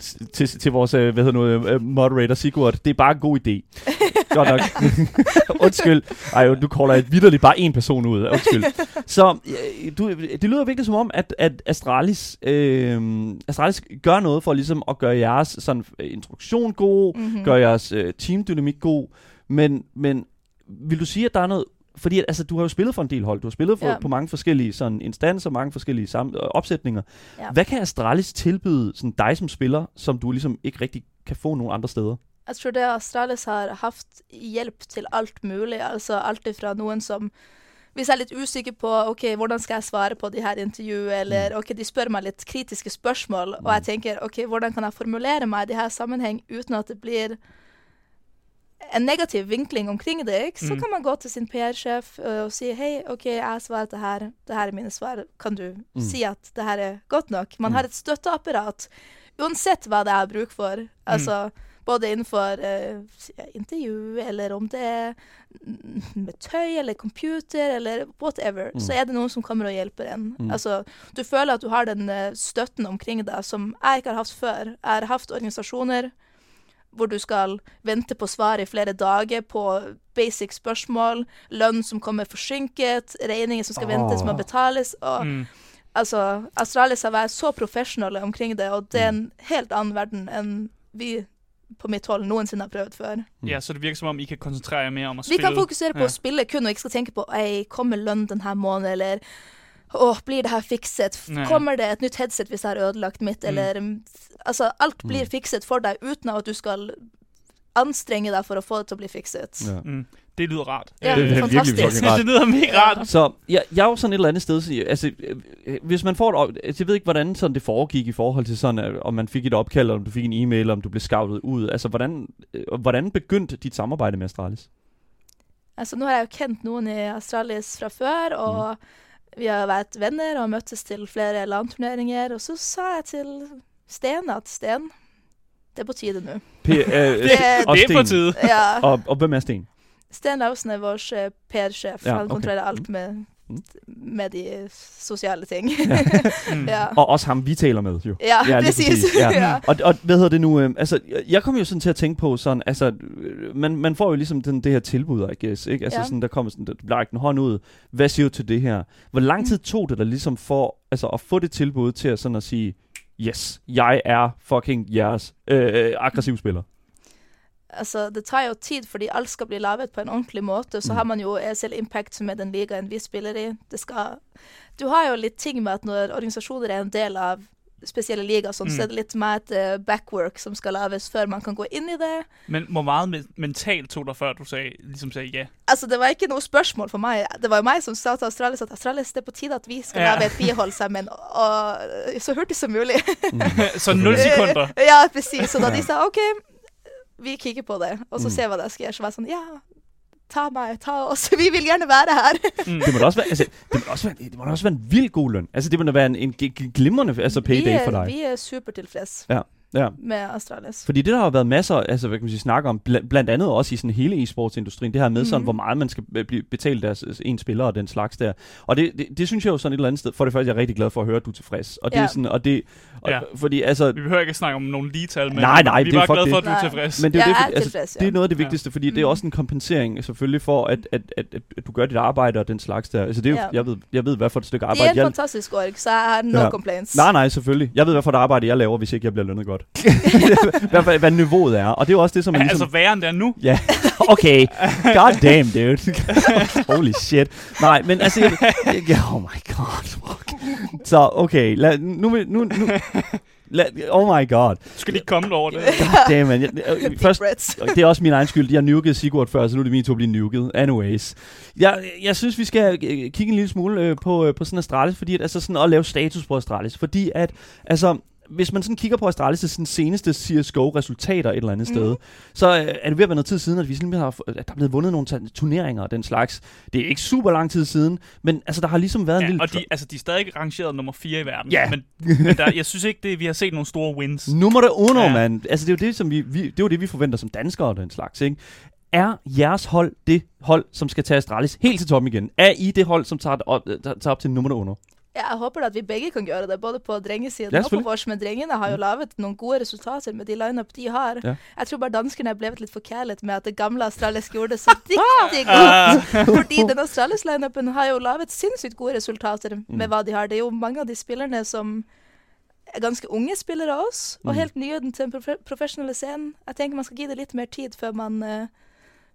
til, til, til vores øh, hvad hedder nu, øh, moderator Sigurd, det er bare en god idé. Godt nok. Undskyld. Ej, nu kolder jeg vidderligt bare en person ud. Undskyld. Så øh, du, det lyder virkelig som om, at, at Astralis, øh, Astralis gør noget for ligesom at gøre jeres sådan, øh, introduktion god, Mhm. gør jeres øh, teamdynamik god, men, men vil du sige, at der er noget fordi at, altså, du har jo spillet for en del hold, du har spillet for, Ja. på mange forskellige sådan, instanser, mange forskellige sam- øh, opsætninger. Ja. Hvad kan Astralis tilbyde sådan dig som spiller, som du ligesom ikke rigtig kan få nogen andre steder? Jeg tror det Astralis har haft hjelp til alt mulig. Altså alt ifra noen som Hvis jeg er litt usikker på ok, hvordan skal jeg svare på de her intervjuene, eller Mm. ok, de spør meg litt kritiske spørsmål, og jeg tenker ok, hvordan kan jeg formulere meg i de her sammenheng uten at det blir en negativ vinkling omkring det, ikke? så Mm. kan man gå til sin PR-sjef øh, og si hei, ok, jeg svarer det her, det her er mine svar, kan du Mm. si at det her er godt nok? Man Mm. har et støtteapparat, uansett hva det er bruk for. Altså, både innenfor ja, intervju, eller om det er med tøy eller computer, eller whatever, Mm. så er det noen som kommer og hjelper en. Mm. Altså, du føler at du har den eh, støtten omkring deg som jeg ikke har hatt før. Jeg har hatt organisasjoner hvor du skal vente på svar i flere dager på basic spørsmål, lønn som kommer forsinket, regninger som skal ventes med å Ah. betales. og Mm. Altså, Astralis har vært så professionelle omkring det, og det er en helt annen verden enn vi på mitt hold noensinne har prøvd før. Mm. Ja, så det virker som om, I kan koncentrere jer mere om at Vi spille. kan fokusere på Ja. å spille kun, og ikke skal tenke på ei, kommer lønn denne måneden, eller åh, blir det her fikset? Nei. Kommer det et nytt headset hvis jeg har ødelagt mitt, Mm. eller mm, Altså, alt blir Mm. fikset for deg uten at du skal anstrenge deg for å få det til å bli fikset. Ja. Mm. Det lyder rart. Ja, Det er virkelig fantastisk. fucking rart. det lyder mega rart. Så jeg, jeg er jo sådan et eller andet sted, så, altså, øh, hvis man får et, altså, jeg ved ikke, hvordan sådan det foregik i forhold til sådan, øh, om man fik et opkald, eller om du fik en e-mail, eller om du blev scoutet ud. Altså, hvordan, øh, hvordan begyndte dit samarbejde med Astralis? Altså, nå har jeg jo kjent noen i Astralis fra før, og vi har vært venner og møttes til flere LAN-turneringer. Og så sa jeg til Sten at Sten, det er på tide nå. P- øh, Det- det er på tide. Ja. Og, og hvem er Sten? Sten Lausen er vår eh, PR-sjef. Ja, Han kontrollerer alt med, Mm. med de sosiale ting. Mm. ja. Og også ham, vi taler med, jo. Ja, Ja, præcis. præcis, ja. ja. Og, og hvad hedder det nu? Øh, altså, jeg- kom jo sådan til at tænke på sådan, altså, øh, man, man får jo ligesom den, det her tilbud, I guess, ikke? Altså Ja. sådan, der kommer sådan, der bliver en hånd ud. Hvad siger du til det her? Hvor lang Mm. tid tog det der ligesom for, altså at få det tilbud til at sådan at sige, yes, jeg er fucking jeres øh, aggressiv spiller. Altså, det tar jo tid, fordi alt skal bli laget på en ordentlig måte. Så Mm. har man jo ESL Impact, som er den ligaen vi spiller i. Det skal... Du har jo litt ting med at når organisasjoner er en del av spesielle ligaer, sånn, Mm. så er det litt mer et eh, backwork som skal laves før man kan gå inn i det. Men hvor meget me- mentalt tog dig, før du sagde, ligesom sagde ja? Altså, det var ikke noe spørsmål for meg. Det var jo meg som sa til Astralis at Astralis, det er på tide at vi skal Ja. lage et bihold sammen, og eh, så hurtig som mulig. Så 0 sekunder. ja, precis. Så da de sa OK, vi kikker på det, og så Mm. ser vi hva det skal gjøre, så var jeg sånn Ja, ta meg, ta oss. Vi vil gjerne være her. Mm. Det må da også være, altså, det må da også være, det må også være en vild god løn. Altså, det må da være en, en glimrende altså, vi, payday er, for dig. vi er supertilfreds Ja. Med Astralis. Fordi det der har været masser, altså hvad kan man sige, snakke om, bl- blandt andet også i sådan hele e-sportsindustrien, det her med sådan, Mhm. hvor meget man skal blive betalt deres en spiller og den slags der. Og det, det, det, synes jeg jo sådan et eller andet sted, for det første, jeg er rigtig glad for at høre, at du er tilfreds. Og det er Ja. sådan, og det, og, Ja. fordi altså, Vi behøver ikke snakke om nogle ligetal, men Nej, nej, vi det er er bare glade for, at det. du er tilfreds. men det er jo jeg det, er fordi, altså, tilfreds, ja. det er noget af det Ja. vigtigste, fordi det er Mhm. også en kompensering selvfølgelig for, at, at, at, at, at du gør dit arbejde og den slags der. Altså det er jo, Ja. jeg, ved, jeg ved, hvad for et stykke De er arbejde en jeg... fantastisk org, så jeg har no Ja. complaints. Nej, nej, selvfølgelig. Jeg ved, hvad for et arbejde jeg laver, hvis ikke jeg bliver lønnet godt. hvad, hvad, hvad niveauet er. Og det er jo også det, som man Ja, ligesom... altså værre end det er nu. Ja, okay. God damn, dude. Holy shit. Nej, men altså... Jeg, jeg, oh my god. Fuck. Så, okay. Lad, nu, nu, nu, lad, oh my god. Du skal lige komme over det. God damn, man. Jeg, jeg, først, det er også min egen skyld. Jeg nukede Sigurd før, så nu er det min tur at blive nuket. Anyways. Jeg, jeg synes, vi skal øh, kigge en lille smule øh, på, øh, på sådan Astralis, fordi at, altså sådan at lave status på Astralis. Fordi at, altså, hvis man sådan kigger på Astralis' sådan seneste CSGO-resultater et eller andet Mhm. sted, så øh, er det ved at være noget tid siden, at, vi sådan har, at der er blevet vundet nogle turneringer og den slags. Det er ikke super lang tid siden, men altså, der har ligesom været en Ja, lille... og de, altså, de er stadig rangeret nummer 4 i verden. Ja. Men, men der, jeg synes ikke, det, vi har set nogle store wins. Nummer det uno, ja. Mand. Altså, det er jo det, som vi, vi, det er jo det, vi forventer som danskere og den slags, ikke? Er jeres hold det hold, som skal tage Astralis helt til toppen igen? Er I det hold, som tager, det op, tager tager op til nummer uno? Ja, jeg håper at vi begge kan gjøre det, både på drengesiden Ja, og på vårs. Men drengene har jo lavet noen gode resultater med de lineup de har. Ja. Jeg tror bare danskene er blevet litt forkjælet med at det gamle Astralis gjorde det så riktig godt. Uh, Fordi den Astralis-lineupen har jo lavet sinnssykt gode resultater med hva de har. Det er jo mange av de spillerne som er ganske unge spillere også, og Mm. helt nye til den profe professionelle scenen. Jeg tenker man skal gi det litt mer tid før man, eh,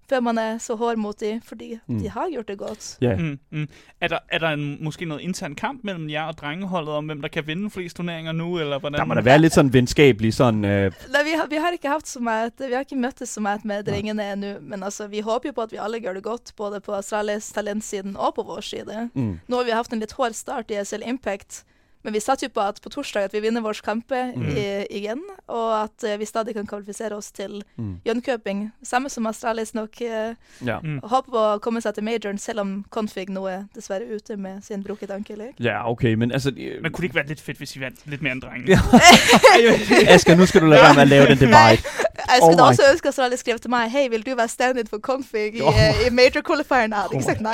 før man er så hård mot dem, fordi Mm. de har gjort det godt. Ja. mm, mm. Er der, er der en, måske noget intern kamp mellem jer og drengeholdet om, hvem der kan vinde flest turneringer nu, eller hvordan? Der må da være lidt sådan venskabelig sådan... Øh, Nei, vi har, vi har ikke haft så meget, vi har ikke møttes så meget med drengene ennå, men altså, vi håper jo på at vi alle gjør det godt, både på Astralis talentsiden og på vår side. mm. Nå har vi haft en litt hård start i SL Impact, men vi satser jo på at på torsdag at vi vinner vår kampe Mm. i, igjen, og at eh, vi stadig kan kvalifisere oss til Mm. Jönköping. Samme som Astralis nok eh, Ja. Mm. håper på å komme seg til majoren, selv om Config nå er dessverre ute med sin brukket ankel. ja, okay, men altså... Øh, Men kunne det ikke være lidt fedt, hvis I vandt lidt mere end drenge? Ja. Asger, nu skal du lade være med at lave den divide. Jeg skulle Oh også ønske at Astralis skrev til meg Hei, vil du være stand-in for Config i, Oh. eh, i major qualifieren? Jeg hadde ikke sagt nei.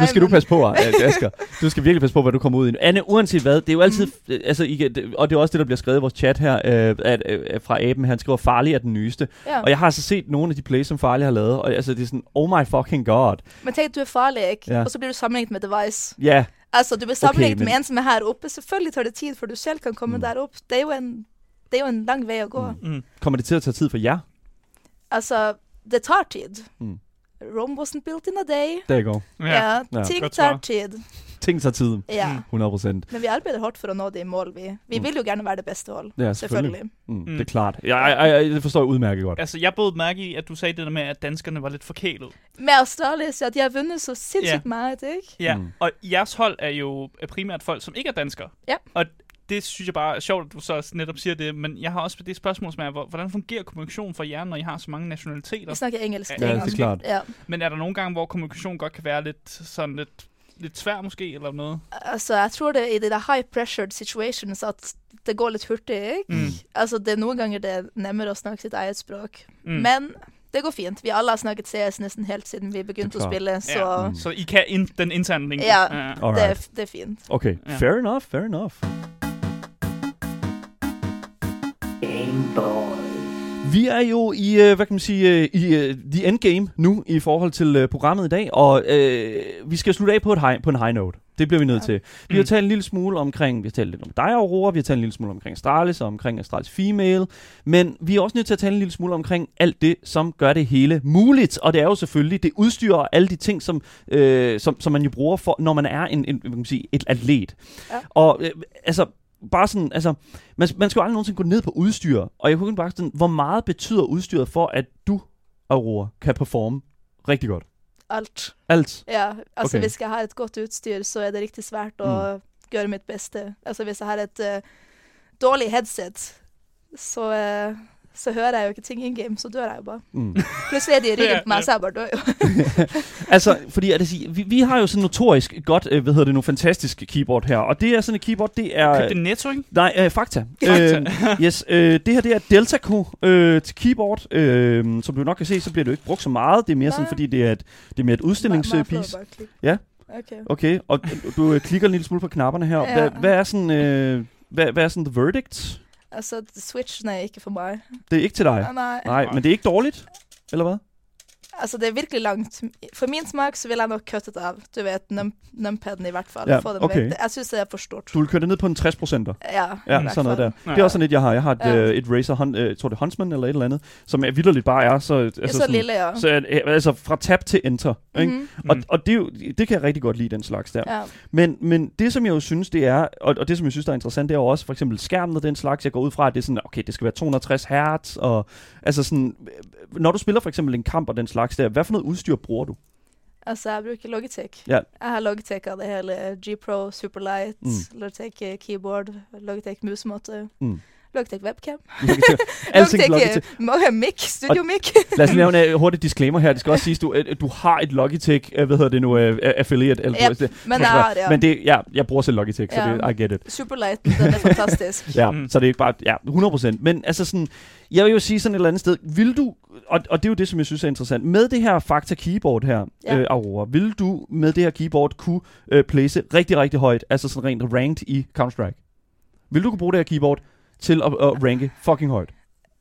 nu skal du passe på, øh, Asger. Du skal virkelig passe på, hvad du kommer ud i. Anne, uanset hvad, det er jo altid... Mm. Altså, I, det- og det er også det, der bliver skrevet i vores chat her, øh, at, øh, fra Aben. Han skriver, farlig er den nyeste. Ja. Og jeg har altså set nogle af de plays, som Farlig har lavet, og altså, det er sådan, oh my fucking god. Men tenk, du er farlig, ikke? Ja. og så blir du sammenlignet med Device. Ja, Altså, du blir sammenlignet men- med en som er her oppe. Selvfølgelig tar det tid før du selv kan komme Mm. der opp. Det er jo en, det er jo en lang vei å gå. Mm. Mm. kommer det til at tage tid for jer? Altså, det tar tid. Mm. Rome wasn't built in a day. Der går. Ja. Ja, Ja. ting Godt svar. tid. Ting tager tid. Ja. Mm. 100 procent. Men vi arbeider hardt for å nå de mål, vi. Vi Mm. vil jo gerne være det beste hold. Ja, selvfølgelig. Selvfølgelig. Mm, Mm. Det er klart. Jeg, jeg, jeg, det forstår jeg udmærket godt. Altså, jeg både mærke i, at du sagde det der med, at danskerne var lidt forkælet. Med Australis, ja, de har vundet så sindssygt Ja. meget, ikke? Ja, Mm. mm. og jeres hold er jo primært folk, som ikke er danskere. Ja. Og det synes jeg bare er sjovt, at du så netop siger det, men jeg har også det spørgsmål, som er, hvor- hvordan fungerer kommunikation for jer, når I har så mange Vi nationaliteter? snakker engelsk. Ja, til det er klart. Ja. Men er der nogle gange, hvor kommunikation godt kan være lidt sådan lidt, lidt svær måske, eller noget? Altså, jeg tror det er i de der high pressured situations at det går litt hurtig, ikke? Mm. Altså, det er noen ganger det er nemmere å snakke sitt eget språk. Mm. Men det går fint. Vi alle har snakket CS nesten helt siden vi begynte Det å klart. spille, så Ja. Mm. Så I kan in, den interne link? Ja. ja. det, er, det er fint. Okay, Ja. fair enough, fair enough. Vi er jo i, øh, hvad kan man sige, øh, i øh, the endgame nu i forhold til øh, programmet i dag, og øh, vi skal slutte af på, et high, på en high note. Det bliver vi nødt Ja. til. Vi har Mm. talt en lille smule omkring, vi har talt lidt om dig, Aurora, vi har talt en lille smule omkring Astralis og omkring Astralis Female, men vi er også nødt til at tale en lille smule omkring alt det, som gør det hele muligt, og det er jo selvfølgelig det udstyr og alle de ting, som, øh, som, som man jo bruger, for, når man er en, en hvad kan man sige, et atlet. Ja. Og øh, altså, bare sådan, altså, man, man skal jo aldrig nogensinde gå ned på udstyr, og jeg kunne bare sådan, hvor meget betyder udstyret for, at du, Aurora, kan performe rigtig godt? Alt. Alt. Ja, altså Ok. hvis jeg har et godt utstyr, så er det riktig svært å gjøre mitt beste. Altså hvis jeg har et eh, dårlig headset, så, eh, så hører jeg jo ikke ting in game, så dør jeg jo bare. Mm. Plutselig er de i ryggen Ja, jeg bare dør jo. altså, fordi at det sige, vi, vi har jo sådan notorisk godt, øh, hvad hedder det nu, fantastisk keyboard her, og det er sådan et keyboard, det er... Køb det netto, ikke? Nej, øh, Fakta. Fakta. Øh, yes, øh, det her det er Deltaco øh, til keyboard. Øh, som du nok kan se, så bliver det jo ikke brugt så meget. Det er mere sådan, Nej. fordi det er et, det er mere et udstillingspiece. Ja. Okay. Okay, og du, du øh, klikker en lille smule på knapperne her. Ja. Hvad, hvad er sådan, øh, hvad, hvad er sådan the verdict? Altså, Switchen er ikke for meg. Det er ikke til dig. Ah, Nei. Nej, men det er ikke dårligt, eller hvad? Altså, det er virkelig langt. For min smak så vil jeg nok kutte det av. Du vet, num numpaden i hvert fall. Ja, Få den okay. vekk. Jeg synes det er for stort. Du vil køre det ned på en 60 procenter. Ja, Ja, sådan noget der. Ja. Det er også sådan et, jeg har. Jeg har et, Ja. øh, et Razer, Hun, øh, jeg tror det er Huntsman eller et eller andet, som er vidderligt bare er så... Altså, Så sådan, lille, ja. så, øh, altså fra tab til enter. Ikke? Mhm. Og, Mm. og det, er jo, det kan jeg rigtig godt lide, den slags der. Ja. Men, men det, som jeg jo synes, det er, og, og det, som jeg synes, der er interessant, det er jo også for eksempel skærmen og den slags. Jeg går ud fra, at det er sådan, okay, det skal være 260 hertz, og altså sådan, øh, når du spiller for eksempel en kamp og den slags der, hvad for noget udstyr bruger du? Altså, jeg bruker Logitech. Ja. Jeg har Logitech av det hele. G-Pro, Superlight, Mm. Logitech eh, keyboard, Logitech musemåte, Mm. Logitech webcam. Alting Logitech. Logitech mic, studio mic. Lad os lave en uh, hurtig disclaimer her. Det skal også siges, du, at du har et Logitech, uh, hvad hedder det nu, uh, affiliate. Eller, Yep, det, Men har det. Men det, ja, jeg bruger selv Logitech, så Ja. det, I get it. Superlight, den er fantastisk. Ja, Mm. så det er ikke bare, ja, 100%. Men altså sådan, jeg vil jo sige sådan et eller andet sted, vil du, og, og det er jo det, som jeg synes er interessant, med det her Fakta keyboard her, ja. øh, Aurora, vil du med det her keyboard kunne øh, place rigtig, rigtig højt, altså sådan rent ranked i Counter-Strike? Vil du kunne bruge det her keyboard til at, at ranke fucking højt?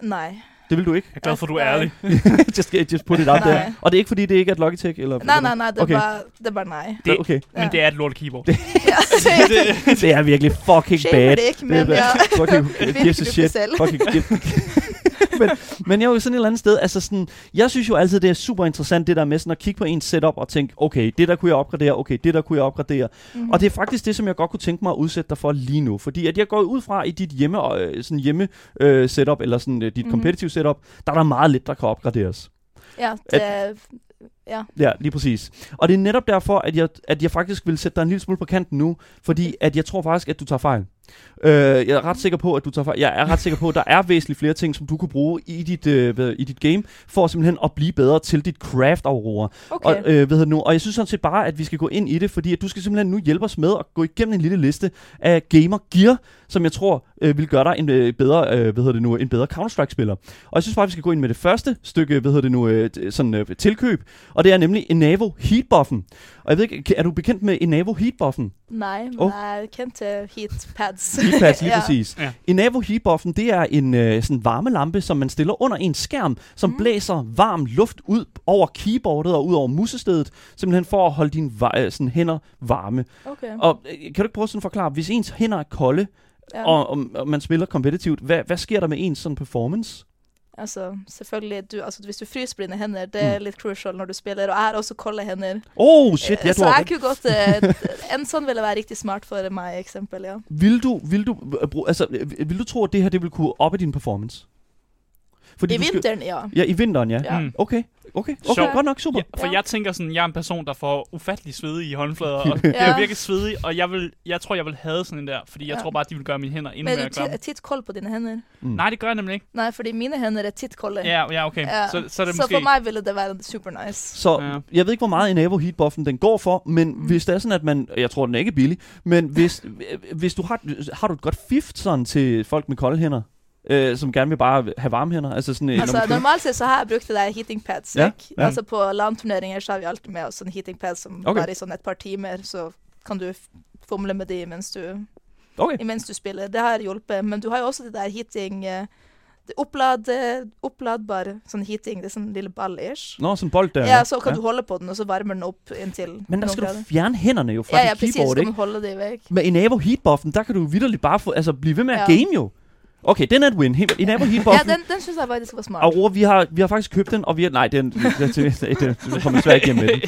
Nej. Det vil du ikke? Jeg er glad for, at du er ærlig. just, just put it out Nej. there. Og det er ikke fordi, det ikke er et Logitech? Eller, Nej, nej, nej, det er, Okay. bare, det er bare nej. Det- Okay. Men Ja. det er et lort keyboard. Altså, jeg det er virkelig fucking shamer bad. det ikke, Det men er ja. fucking Virkelig gives a du shit. Fucking give. men, men jeg er jo sådan et eller andet sted, altså sådan, jeg synes jo altid, det er super interessant, det der med sådan at kigge på en setup og tænke, okay, det der kunne jeg opgradere, okay, det der kunne jeg opgradere. Mhm. Og det er faktisk det, som jeg godt kunne tænke mig at udsætte dig for lige nu. Fordi at jeg går ud fra i dit hjemme, øh, sådan hjemme øh, setup, eller sådan øh, dit Mhm. competitive setup, der er der meget lidt, der kan opgraderes. Ja, det er... Ja. Ja, lige præcis. Og det er netop derfor, at jeg, at jeg faktisk vil sætte dig en lille smule på kanten nu, fordi at jeg tror faktisk, at du tager fejl. Øh, jeg er ret sikker på, at du tager fejl. Jeg er ret sikker på, at der er væsentligt flere ting, som du kunne bruge i dit, øh, i dit game, for simpelthen at blive bedre til dit craft, Aurora. Okay. Og, øh, det nu? og jeg synes sådan set bare, at vi skal gå ind i det, fordi at du skal simpelthen nu hjælpe os med at gå igennem en lille liste af gamer gear, som jeg tror øh, vil gøre dig en øh, bedre, øh, hvad hedder det nu, en bedre Counter-Strike-spiller. Og jeg synes bare, at vi skal gå ind med det første stykke, hvad hedder det nu, øh, sådan øh, tilkøb, og det er nemlig Enavo Heatbuffen. Og jeg ved ikke, er du bekendt med Enavo Heatbuffen? Nej, men Åh. jeg er kendt til heat pads. Heatpads, lige Ja. præcis. Ja. Enavo Heatbuffen, det er en øh, sådan varmelampe, som man stiller under en skærm, som Mm. blæser varm luft ud over keyboardet og ud over musestedet, simpelthen for at holde dine va- øh, sådan hænder varme. Okay. Og øh, kan du ikke prøve sådan at forklare, hvis ens hænder er kolde, ja. og, og, og man spiller kompetitivt, hvad, hvad sker der med ens sådan performance? Altså, selvfølgelig, du, altså, hvis du fryser på dine hender, det er Mm. litt crucial når du spiller, og jeg har også kolde hender. Oh shit, Eh, ja, du så jeg kunne godt, eh, en sånn ville være riktig smart for meg, eksempel, ja. Vil du, vil du, bruge, altså, vil du tro, at det her det vil kunne oppe din performance? Fordi I du skal- vinteren, ja. Ja, i vinteren, ja. Ja. Mm. Okay, okay, okay, Sjovt. godt nok, super. Ja, for Ja. jeg tænker sådan, jeg er en person, der får ufattelig svedig i håndflader, og jeg er virkelig svedig, og jeg, vil, jeg tror, jeg vil have sådan en der, fordi jeg Ja. tror bare, at de vil gøre mine hænder endnu Men mere er klamme. ti- tit kold på dine hænder? Mm. Nej, det gør jeg nemlig ikke. Nej, fordi mine hænder er tit kolde. Ja, ja okay. Ja. Så, så er det så måske... for mig ville det være super nice. Så Ja. jeg ved ikke, hvor meget Enavo Heatbuffen den går for, men Mm. hvis det er sådan, at man... Jeg tror, den er ikke billig, men hvis, hvis du har... Har du et godt fift sådan til folk med kolde hænder? Øh, som gerne vil bare have varme hænder? Altså sådan... øh, Altså, når man- normalt sett så har jeg brugt det der heating pads, Ja, ikke? ja. Altså på landturneringer så har vi alltid med oss sånne heating pads som Ok. bare i sånn et par timer, så kan du fumle med de mens du, Okay. imens du spiller. Det har hjulpet. Men du har jo også det der heating eh, det opplad, oppladbar sånn heating, det er sånn lille ball-ish. Nå, sådan en bold der. Ja, så kan du holde på den, og så varmer den opp inntil Men noen skal du grader. fjerne hænderne jo fra Ja, ja, precis. keyboard, Skal ikke? man holde det væk. Med Enavo Heatbuffen, der kan du vidderligt bare få, altså, blive ved med at Ja. game jo. Okay, den er et win. He- Enavo Ja, Heatbuffen. den, den synes jeg faktisk var smart. Aurora, vi har, vi har faktisk købt den, og vi har... Nej, den, den, den, den, den, kommer desværre ikke hjem med den.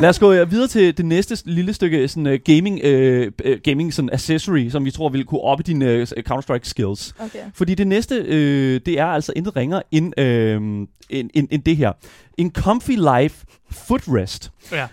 Lad os gå øh, videre til det næste lille stykke sådan, uh, gaming, uh, gaming sådan accessory, som vi tror vil kunne oppe dine uh, Counter-Strike skills. Okay. Fordi det næste, øh, det er altså intet ringer end, øh, end, end, end det her. En Comfy Life footrest.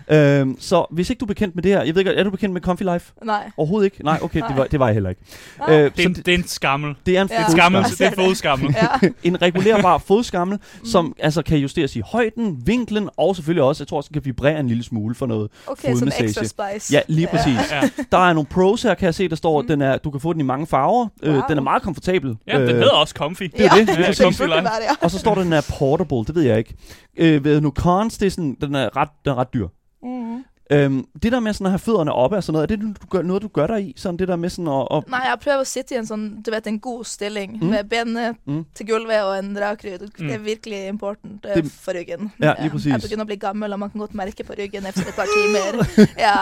Ja. Øh, så hvis ikke du er bekendt med det her, jeg ved ikke, er du bekendt med Comfy Life? Nej. Overhovedet ikke? Nej, okay, det Nej. var, det var jeg heller ikke. Ah. Øh, Det, er, en- det er en skammel. det er en, Ja. en Skammel, det er det. fodskammel. Ja. en regulerbar fodskammel, som altså kan justeres i højden, vinklen, og selvfølgelig også, jeg tror også, den kan vibrere en lille smule for noget. Okay, som Fodmassage. extra spice. Ja, lige præcis. Ja. Der er nogle pros her, kan jeg se, der står, Mm. den er, du kan få den i mange farver. Øh, Wow. den er meget komfortabel. ja, den Øh, hedder også comfy. det er jo det, Ja, præcis. Comfy Burde Life. det, ja. Og så står der, den er portable, det ved jeg ikke. Øh, ved nu cons, det er sådan, den er ret, den er ret dyr. Mhm. Øhm, det der med sådan at have fødderne oppe og sådan noget, er det du gør, noget, du gør dig i? Sådan det der med sådan at... at Nei, jeg prøver å sitte i en sånn, du vet, en god stilling Mm. med benet Mm. til gulvet og en rak rygg. Det er Mm. virkelig important eh, Det- for ryggen. Ja, lige præcis. Jeg begynner å bli gammel, og man kan godt merke på ryggen efter et par timer. Ja,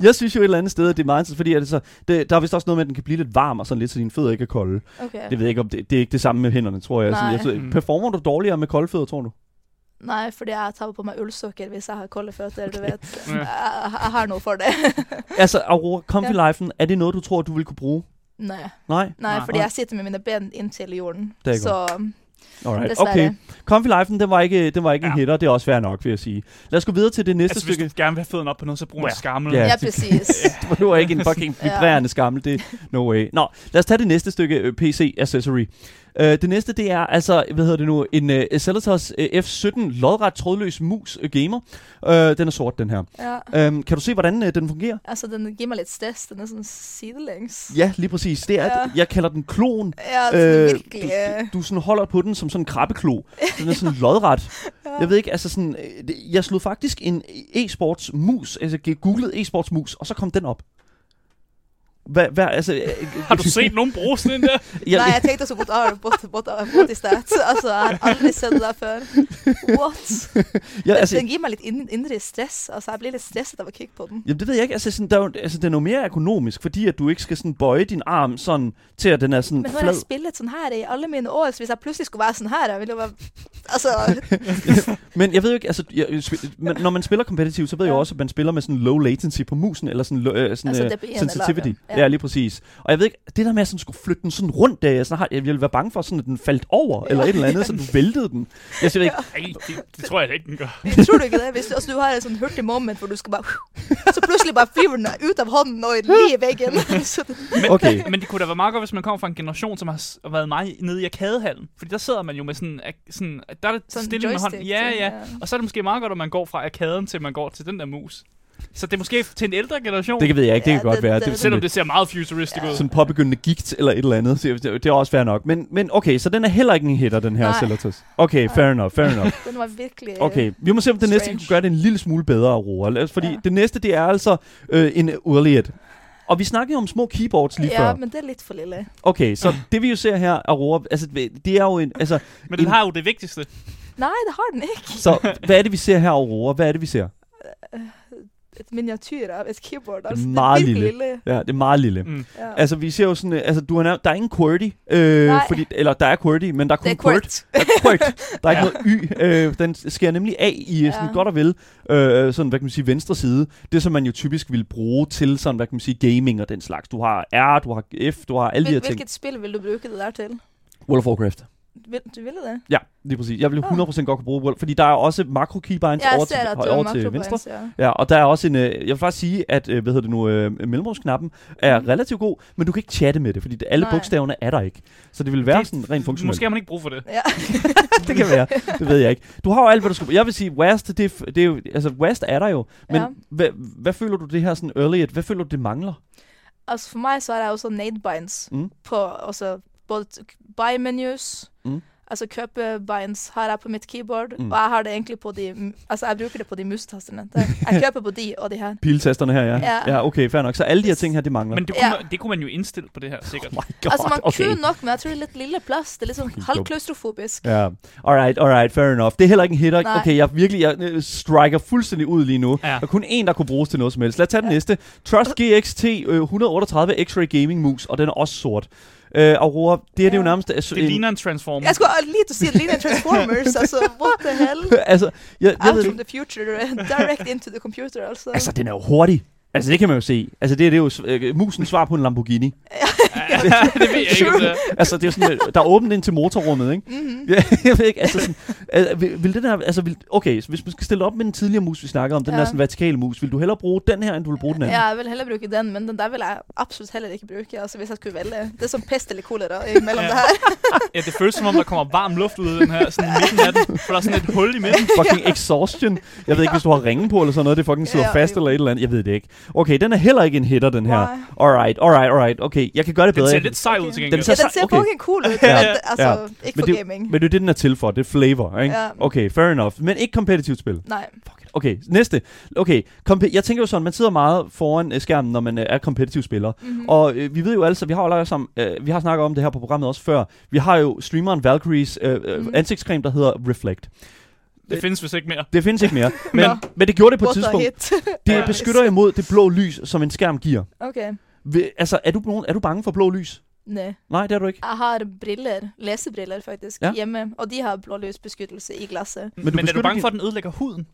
Jeg synes jo et eller andet sted, at det er meget interessant, fordi at det så, det, der er vist også noget med, at den kan blive lidt varm og sådan lidt, så dine fødder ikke er kolde. ok. Det ved jeg ikke, om det, det er ikke det samme med hænderne, tror jeg. Sådan, Nej. jeg tror, Mm. performer du dårligere med kolde fødder, tror du? Nei, fordi jeg tar på meg ullsokker hvis jeg har kolde føtter, du vet. Ja. Jeg, jeg har noe for det. Altså, Aurora, Comfy ja. Life'en, er det noget, du tror, du vil kunne bruge? Nei. Nej? Nei, Nei. fordi jeg sitter med mine ben inntil jorden. Det er Så Alright. dessverre. Okay. Comfy Life'en, den var ikke, den var ikke ja. en hitter, det er også fair nok, vil jeg sige. Lad os gå videre til det næste Altså, hvis stykke. du gerne vil have fødderne op på noget, så brug en Ja. skammel. Ja. Ja, det- precis. Det var ikke en fucking Ja. vibrerende skammel. Det no way. Nå, lad os tage det næste stykke øh, PC accessory. Uh, det næste, det er altså, hvad hedder det nu, en uh, Cellatos uh, F17 lodret trådløs mus uh, gamer. Uh, den er sort, den her. Ja. Um, kan du se, hvordan uh, den fungerer? Altså, den giver meg litt stress. Den er sånn sidelengs. Ja, lige præcis. Det er, Ja. jeg kalder den klon. Ja, altså, Øh, virkelig. du, du sådan holder på den som sådan en krabbeklo. Den er sådan lodret. Ja. Jeg ved ikke, altså sådan, øh, det- jeg slog faktisk en e-sports mus, altså googlede e-sports mus, og så kom den op. Hvad, hvad, altså, øh, Har du set nogen bruge sådan en der? jeg, Nei, jeg tenkte så godt av bot, bot, bot i sted. Altså, jeg har aldri sett det der før. What? jeg, altså, Den giver meg litt in indre stress. Altså, jeg blir litt stresset av å kikke på den. Jamen det ved jeg ikke, altså, sådan, der, er altså den er jo mere økonomisk, fordi at du ikke skal sådan bøje din arm sådan til at den er sådan Men nå har flad. jeg spillet sånn her i alle mine år, så hvis jeg plutselig skulle være sånn her, jeg ville jo være Altså, Men jeg ved jo ikke, altså jeg, men når man spiller competitive, så ved jeg jo Ja. også, at man spiller med sådan low latency på musen, eller sådan, øh, sådan Altså, øh, sensitivity. lavere. Ja. Ja. ja, lige præcis. Og jeg ved ikke, det der med at sådan skulle flytte den sådan rundt, der, jeg, sådan har, jeg ville være bange for, sådan, at den faldt over, Ja. eller et eller andet, så du væltede den. Jeg siger ikke, Nej, det, det tror jeg da ikke, den gør. jeg tror du ikke det? Hvis du, altså, du har et sånn hurtig moment hvor du skal bare Så plutselig bare flyver den ut av hånden og lige i veggen. Så det, Men, Okay. men det kunne da være meget godt, hvis man kommer fra en generation, som har været meget nede i arkadehallen. Fordi der sidder man jo med sådan, sådan der er det Sådan stille med hånden. Ja, ja. ja. Og så er det måske meget godt, at man går fra arkaden til man går til den der mus. Så det er måske til en ældre generation. det kan ved jeg ikke, det Ja, kan godt det- være. det- Det, Selvom det, det ser meget futuristic Ja. ud. sådan påbegyndende gigt eller et eller andet. Så det, det er også fair nok. Men, men okay, så den er heller ikke en hitter, den her Nej. Cellatus. Okay, fair enough, fair enough. den var virkelig Okay, vi må se, om det næste kan gøre det en lille smule bedre, Aurora. Fordi Ja. det næste, det er altså øh, en Urliet. Og vi snakkede om små keyboards lige Ja, før. men det er litt for lille. Okay, så det vi jo ser her, Aurora, altså det er jo en... Altså, Men den en- har jo det vigtigste. Nei, det har den ikke. så hvad er det, vi ser her, Aurora? Hvad er det, vi ser? Et miniatyr av et keyboard. Altså, Meget det er virkelig lille. lille. Ja, det er meget lille. Mm. Ja. Altså, vi ser jo sådan... øh, Altså, du har nævnt, der er ingen QWERTY. Øh, Nej. fordi, eller, der er QWERTY, men der er kun det er QWERT. Der er QWERT. Der er ikke Ja. noget Y. Øh, den sker nemlig af i ja. sådan godt og vel, øh, sådan, hvad kan man sige, venstre side. Det, som man jo typisk vil bruge til sådan, hvad kan man sige, gaming og den slags. Du har R, du har F, du har alle de her Hvil, ting. hvilket spill vil du bruke det der til? World of Warcraft. Vil, du ville det? Ja, lige præcis. Jeg vil 100% godt kunne bruge World, fordi der er også makro keybinds over, til, at du over til venstre. ja. Ja, og der er også en, øh, jeg vil faktisk sige, at, øh, hvad hedder det nu, øh, mellemrumsknappen er Mhm. relativt god, men du kan ikke chatte med det, fordi det, alle Nej. bogstaverne er der ikke. Så det vil være Det- sådan rent funktionelt. Måske har man ikke brug for det. Ja. det kan være, det ved jeg ikke. Du har jo alt, hvad du skal Jeg vil sige, West, det, er det er jo, altså West er der jo, men Ja. hvad, hvad føler du det her sådan early, hvad føler du det mangler? Altså for meg så har jeg også nade-binds Mm. på altså, både t- buy-menus Mm. Altså kjøpe-binds har jeg på mitt keyboard, Mm. og jeg har det egentlig på de Altså jeg bruker det på de mus-tastene. Jeg kjøper på de og de her. Piltasterne her, ja. Ja. ja okay, fair nok. Så alle de her ting her, det mangler. Men det kunne, Ja. man, det kunne man jo indstille på det her, sikkert. oh my god, Altså man okay. kunne nok, men jeg tror det er lidt lille plads. Det er liksom Fucking halvt dumt. klaustrofobisk. Ja, alright, alright, fair enough. Det er heller ikke en hitter. Nej. Okay, jeg virkelig jeg, øh, striker fuldstændig ud lige nu. Ja. Der er kun en, der kunne bruges til noget som helst. Lad os tage den Ja. næste. Trust GX-T øh, 138 X-Ray Gaming Mus, og den er også sort. Øh, Aurora, det er det jo Ja. nærmest... Øh, Det ligner en transformer. Jeg skulle lige til at sige, at det ligner Transformers. altså, what the hell? altså, jeg, jeg Out ved, from the future, direct into the computer, altså. altså, den er jo hurtig. Altså, det kan man jo se. Altså, det, er- det er jo øh, musens svar på en Lamborghini. det ved jeg ikke, det er. altså, det er sådan, øh, der er åbent ind til motorrummet, ikke? Mhm. Ja, jeg ved ikke, altså sådan, øh, vil, vil den her, altså vil, okay, så hvis man skal stille op med den tidligere mus, vi snakkede om, den Ja. der sådan vertikale mus, vil du hellere bruge den her, end du vil bruge den anden? Ja, jeg vil heller bruke den, men den der vil jeg absolutt heller ikke bruke. Altså, hvis jeg skulle vælge. Det er som pest eller kolera imellem Ja. det her. Ja, det føles som om, der kommer varm luft ud af den her, sådan i midten af den, for der er sådan et hul i midten. fucking exhaustion. Jeg ved ikke, hvis du har ringe på eller sådan noget, det fucking sidder Ja, fast eller et eller andet. Jeg ved det ikke. Okay, den er heller ikke en hitter, den her. Nej. Alright, alright, alright. Okay, jeg kan gøre det Den bedre. ser lidt sej ud Okay. til Den gengæld. ser Ja, den ser okay. fucking cool ud, Ja. men altså, Ja. ikke Men for det- gaming. Men det er det, den er til for. Det er flavor, ikke? Ja. Okay, fair enough. Men ikke competitive spil. Nej. Fuck it. Okay, næste. Okay, compe- jeg tænker jo sådan, man sidder meget foran øh, skærmen, når man øh, er competitive spiller. Mhm. Og øh, vi ved jo altså, vi har jo allerede sammen, øh, vi har snakket om det her på programmet også før. Vi har jo streameren Valkyries øh, øh, Mhm. ansigtscreme, der hedder Reflect. Det findes vist ikke mere. Det findes ikke mere. men, Nå. men det gjorde det på et tidspunkt. Det Ja. beskytter imod det blå lys, som en skærm giver. okay. Vil- Altså, er du, nogen, er du bange for blå lys? Nej. Nej, det er du ikke. Jeg har briller, lesebriller faktisk, Ja. hjemme, og de har blålysbeskyttelse i glasset. Men du Men er du bange din- for, at den ødelægger huden?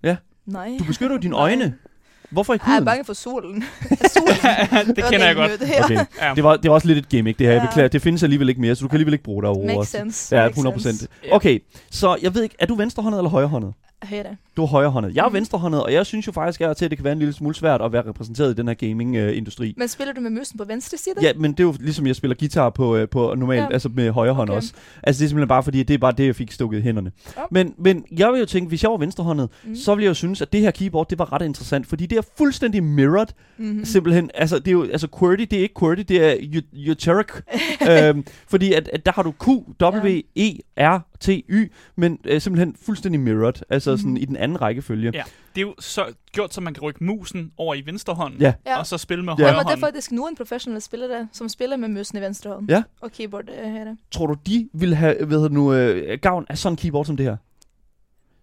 Nej. Du beskytter jo dine øjne. Hvorfor ikke Jeg er huden? bange for solen. solen det kender jeg godt. Ja. Okay. Ja. Det var, det var også lidt et gimmick, det her. Jeg beklager, det findes alligevel ikke mere, så du kan alligevel ikke bruge det over. Makes sense. Ja, Makes 100 sense. procent. Okay, så jeg ved ikke, er du venstrehåndet eller højrehåndet? Højre. Du er højrehåndet. Jeg er Mhm. venstrehåndet, og jeg synes jo faktisk til, at det kan være en lille smule svært at være repræsenteret i den her gaming-industri. Men spiller du med musen på venstre side? Ja, men det er jo ligesom, jeg spiller guitar på, øh, på normalt, Ja. altså med højre hånd Okay. også. Altså det er simpelthen bare fordi, det er bare det, jeg fik stukket i hænderne. Ja. Men, men jeg vil jo tænke, hvis jeg var venstrehåndet, Mm. så ville jeg jo synes, at det her keyboard, det var ret interessant, fordi det er fuldstændig mirrored, Mhm. simpelthen. Altså, det er jo, altså QWERTY, det er ikke QWERTY, det er Euteric. øhm, fordi at, at der har du Q, W, E, R, T, Y, men øh, simpelthen fuldstændig mirrored, altså sådan Mhm. i den anden rækkefølge. Ja. Det er jo så gjort, så man kan rykke musen over i venstre hånd, Ja. Ja. og så spille med Ja. højre Ja, men det er hånd. faktisk nogle professionelle spillere, som spiller med musen i venstre hånd. Ja. Og keyboard øh, højre. Tror du, de vil have hvad nu, øh, gavn af sådan en keyboard som det her?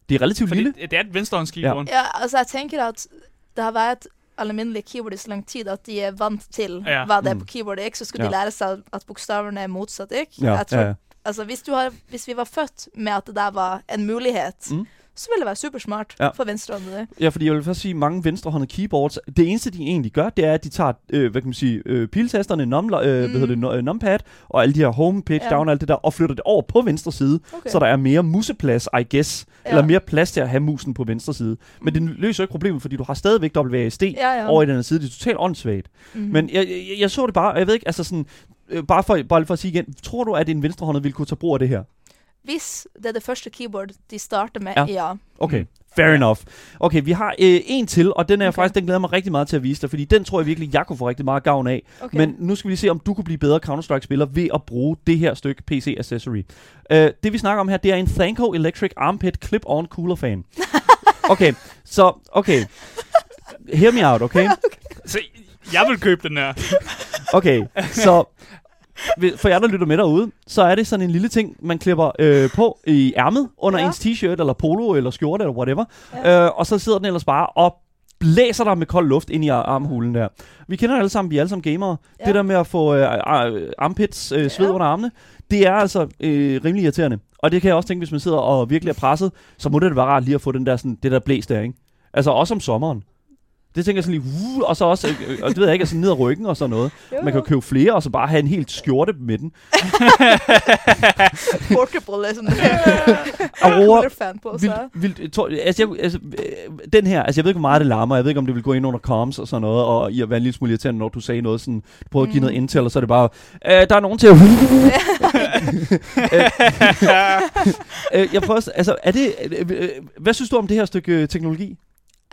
Det er relativt Fordi lille. det er et venstrehåndskeyboard. Ja, altså jeg tænker at det har været almindelig keyboard i så lang tid at de er vant til Ja. hvad det er Mm. på keyboardet, ikke? Så skal Ja. de lære sig, at bogstaverne er modsat, ikke? Ja, jeg tror, ja, ja. Altså, hvis, du har, hvis vi var født med at det der var en mulighed, Mm. Så ville det være super smart Ja. for venstrehåndede. Ja, fordi jeg vil først sige, at mange venstrehåndede keyboards, det eneste, de egentlig gør, det er, at de tager, øh, hvad kan man sige, øh, piltasterne, num, øh, hvad Mm. hedder det, nu- øh, numpad, og alle de her home, page Ja. down og alt det der, og flytter det over på venstre side, Okay. så der er mere museplads, I guess, Ja. eller mere plads til at have musen på venstre side. Men det løser ikke problemet, fordi du har stadigvæk WASD ja, ja. over i den anden side. Det er totalt åndssvagt. Mhm. Men jeg, jeg, jeg så det bare, og jeg ved ikke, altså sådan, øh, bare, for, bare for at sige igen, tror du, at en venstrehåndet ville kunne tage brug af det her? Hvis det er det første keyboard, de starter med, Ja. ja. ja. Okay, fair enough. Okay, vi har øh, en til, og den er okay. Okay. faktisk, den glæder mig rigtig meget til at vise dig, fordi den tror jeg virkelig, jeg kunne få rigtig meget gavn af. Okay. Men nu skal vi lige se, om du kunne blive bedre Counter-Strike-spiller ved at bruge det her stykke PC-accessory. Uh, det vi snakker om her, det er en Thanco Electric Armpit Clip-On Cooler Fan. Okay, så, okay. Hear me out, okay? Så jeg vil købe den her. Okay, så for jer, der lytter med derude, så er det sådan en lille ting, man klipper øh, på i ærmet under ja. Ens t-shirt, eller polo, eller skjorte, eller whatever. Ja. Øh, og så sidder den ellers bare og blæser dig med kold luft ind i ar- armhulen der. Vi kender alle sammen, vi er alle sammen gamere. Ja. Det der med at få øh, ar- armpits, øh, sved. Ja. under armene, det er altså øh, rimelig irriterende. Og det kan jeg også tænke, hvis man sidder og virkelig er presset, så må det være rart lige at få den der, sådan, det der blæs der, ikke? Altså også om sommeren. Det tænker jeg sådan lige, uh, og så også, øh, og det ved jeg ikke, altså ned ad ryggen og sådan noget. Jo, Man kan jo købe flere, og så bare have en helt skjorte med den. Portable er sådan Aurora, Vil, vil, tror, altså, jeg, altså, øh, den her, altså jeg ved ikke, hvor meget det larmer, jeg ved ikke, om det vil gå ind under comms og sådan noget, og i at være en lille smule irriterende, når du sagde noget sådan, du prøver at give Mm. noget intel, og så er det bare, øh, der er nogen til at... øh, jeg prøver, altså, er det, øh, øh, hvad synes du om det her stykke øh, teknologi?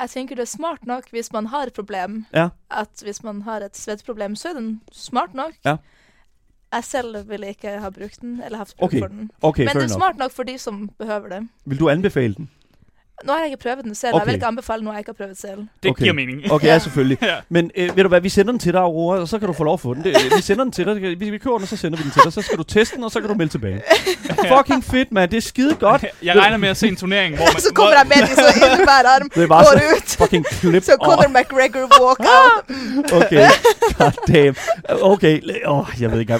Jeg tænker det er smart nok, hvis man har et problem, Ja. at hvis man har et svettproblem, så er den smart nok. Ja. Jeg selv ville ikke ha brugt den, eller haft brug Okay, for den. Okay, Men det er smart nok for de som behøver det. Vil du anbefale den? Nu har jeg ikke prøvet den selv, Okay. jeg vil ikke anbefale noe jeg ikke har prøvet selv. Det Okay. giver mening. Okay, ja, selvfølgelig. Ja. Men øh, ved du hvad, vi sender den til dig, Aurora, og så kan du få lov at få den. Det, øh, vi sender den til dig, vi, vi køber den, og så sender vi den til dig. Så skal du teste den, og så kan du melde tilbage. Fucking fedt, mand. Det er skide godt. Jeg regner med at se en turnering, hvor man... så kommer jeg med de så ind hver arm, Det er bare går så ut. fucking klip. Så Conor McGregor walk out. Okay, god damn. Okay, oh, jeg ved ikke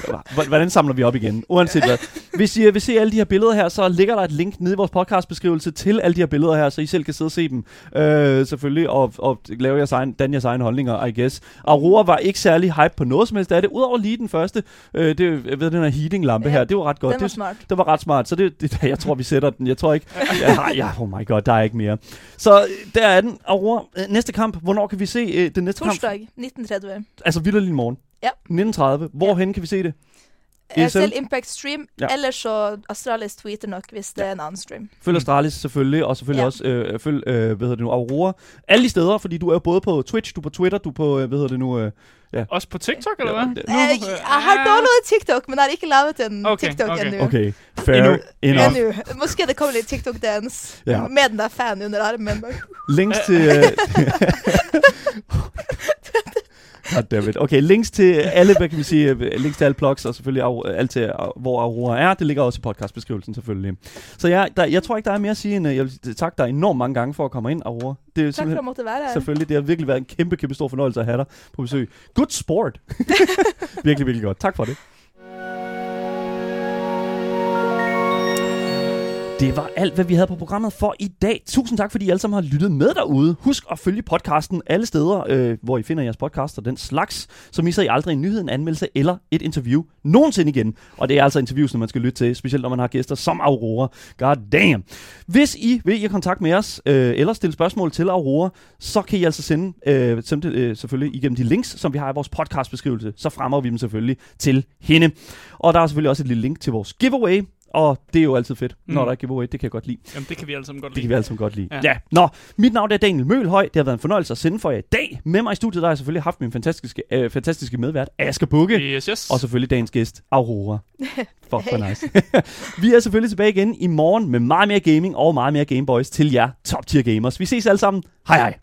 hvordan samler vi op igen? Uanset hvad. Hvis I vil se alle de her billeder her, så ligger der et link nede i vores podcastbeskrivelse til alle de her billeder her, så I selv kan sidde og se dem. Øh, selvfølgelig, og, og lave jeres egen, danne jeres egne holdninger, I guess. Aurora var ikke særlig hype på noget som helst af det, udover lige den første. Øh, det, jeg ved, den her heating-lampe Ja, her, det var ret godt. Den var Det, smart. det var ret smart, så det, det, jeg tror, vi sætter den. Jeg tror ikke... Ja, ja, oh my god, der er ikke mere. Så øh, der er den. Aurora, øh, næste kamp. Hvornår kan vi se øh, den næste kamp? Torsdag 19.30. Altså vildt i morgen. Ja. 1930. Hvorhen kan vi se det? Jeg ESL? selv Impact Stream, Ja. ellers så Astralis tweeter nok, hvis det er en anden stream. Følg Astralis selvfølgelig, og selvfølgelig Ja. også øh, følg, øh, hvad hedder det nu, Aurora. Alle de steder, fordi du er jo både på Twitch, du er på Twitter, du er på, øh, hvad hedder det nu, øh, Også på TikTok, eller Ja, hvad? Eh, jeg har downloadet TikTok, men jeg har ikke lavet en Okay, TikTok okay. endnu. Okay, fair Endnu. enough. Endnu. Måske det kommer lidt TikTok-dance Ja. med den der fan under armen. Links til... Øh, Goddammit. Okay, links til alle, hvad kan vi sige, øh, links til alle blogs, og selvfølgelig Au- alt til, øh, hvor Aurora er, det ligger også i podcastbeskrivelsen selvfølgelig. Så jeg, der, jeg tror ikke, der er mere at sige, end øh, jeg vil takke dig enormt mange gange for at komme ind, Aurora. Det er Tak for at måtte være her. selvfølgelig, det har virkelig været en kæmpe, kæmpe stor fornøjelse at have dig på besøg. Good sport. virkelig, virkelig godt. Tak for det. Det var alt, hvad vi havde på programmet for i dag. Tusind tak, fordi I alle sammen har lyttet med derude. Husk at følge podcasten alle steder, øh, hvor I finder jeres podcast og den slags. Så misser I aldrig en nyhed, en anmeldelse eller et interview nogensinde igen. Og det er altså interviews, når man skal lytte til, specielt når man har gæster som Aurora. God damn. Hvis I vil i kontakt med os, øh, eller stille spørgsmål til Aurora, så kan I altså sende, øh, sende det øh, selvfølgelig igennem de links, som vi har i vores podcastbeskrivelse. Så fremmer vi dem selvfølgelig til hende. Og der er selvfølgelig også et lille link til vores giveaway, og det er jo altid fedt, mm. når Mm. der er giveaway. Det kan jeg godt lide. Jamen, det kan vi alle sammen godt Det lide. kan vi alle sammen godt lide. Ja. Ja. Nå, mit navn er Daniel Mølhøj. Det har været en fornøjelse at sende for jer i dag. Med mig i studiet, der har jeg selvfølgelig haft min fantastiske, øh, fantastiske medvært, Asger Bukke. Yes, yes. Og selvfølgelig dagens gæst, Aurora. Fuck, hvor nice. vi er selvfølgelig tilbage igen i morgen med meget mere gaming og meget mere Gameboys til jer top tier gamers. Vi ses alle sammen. Hej hej.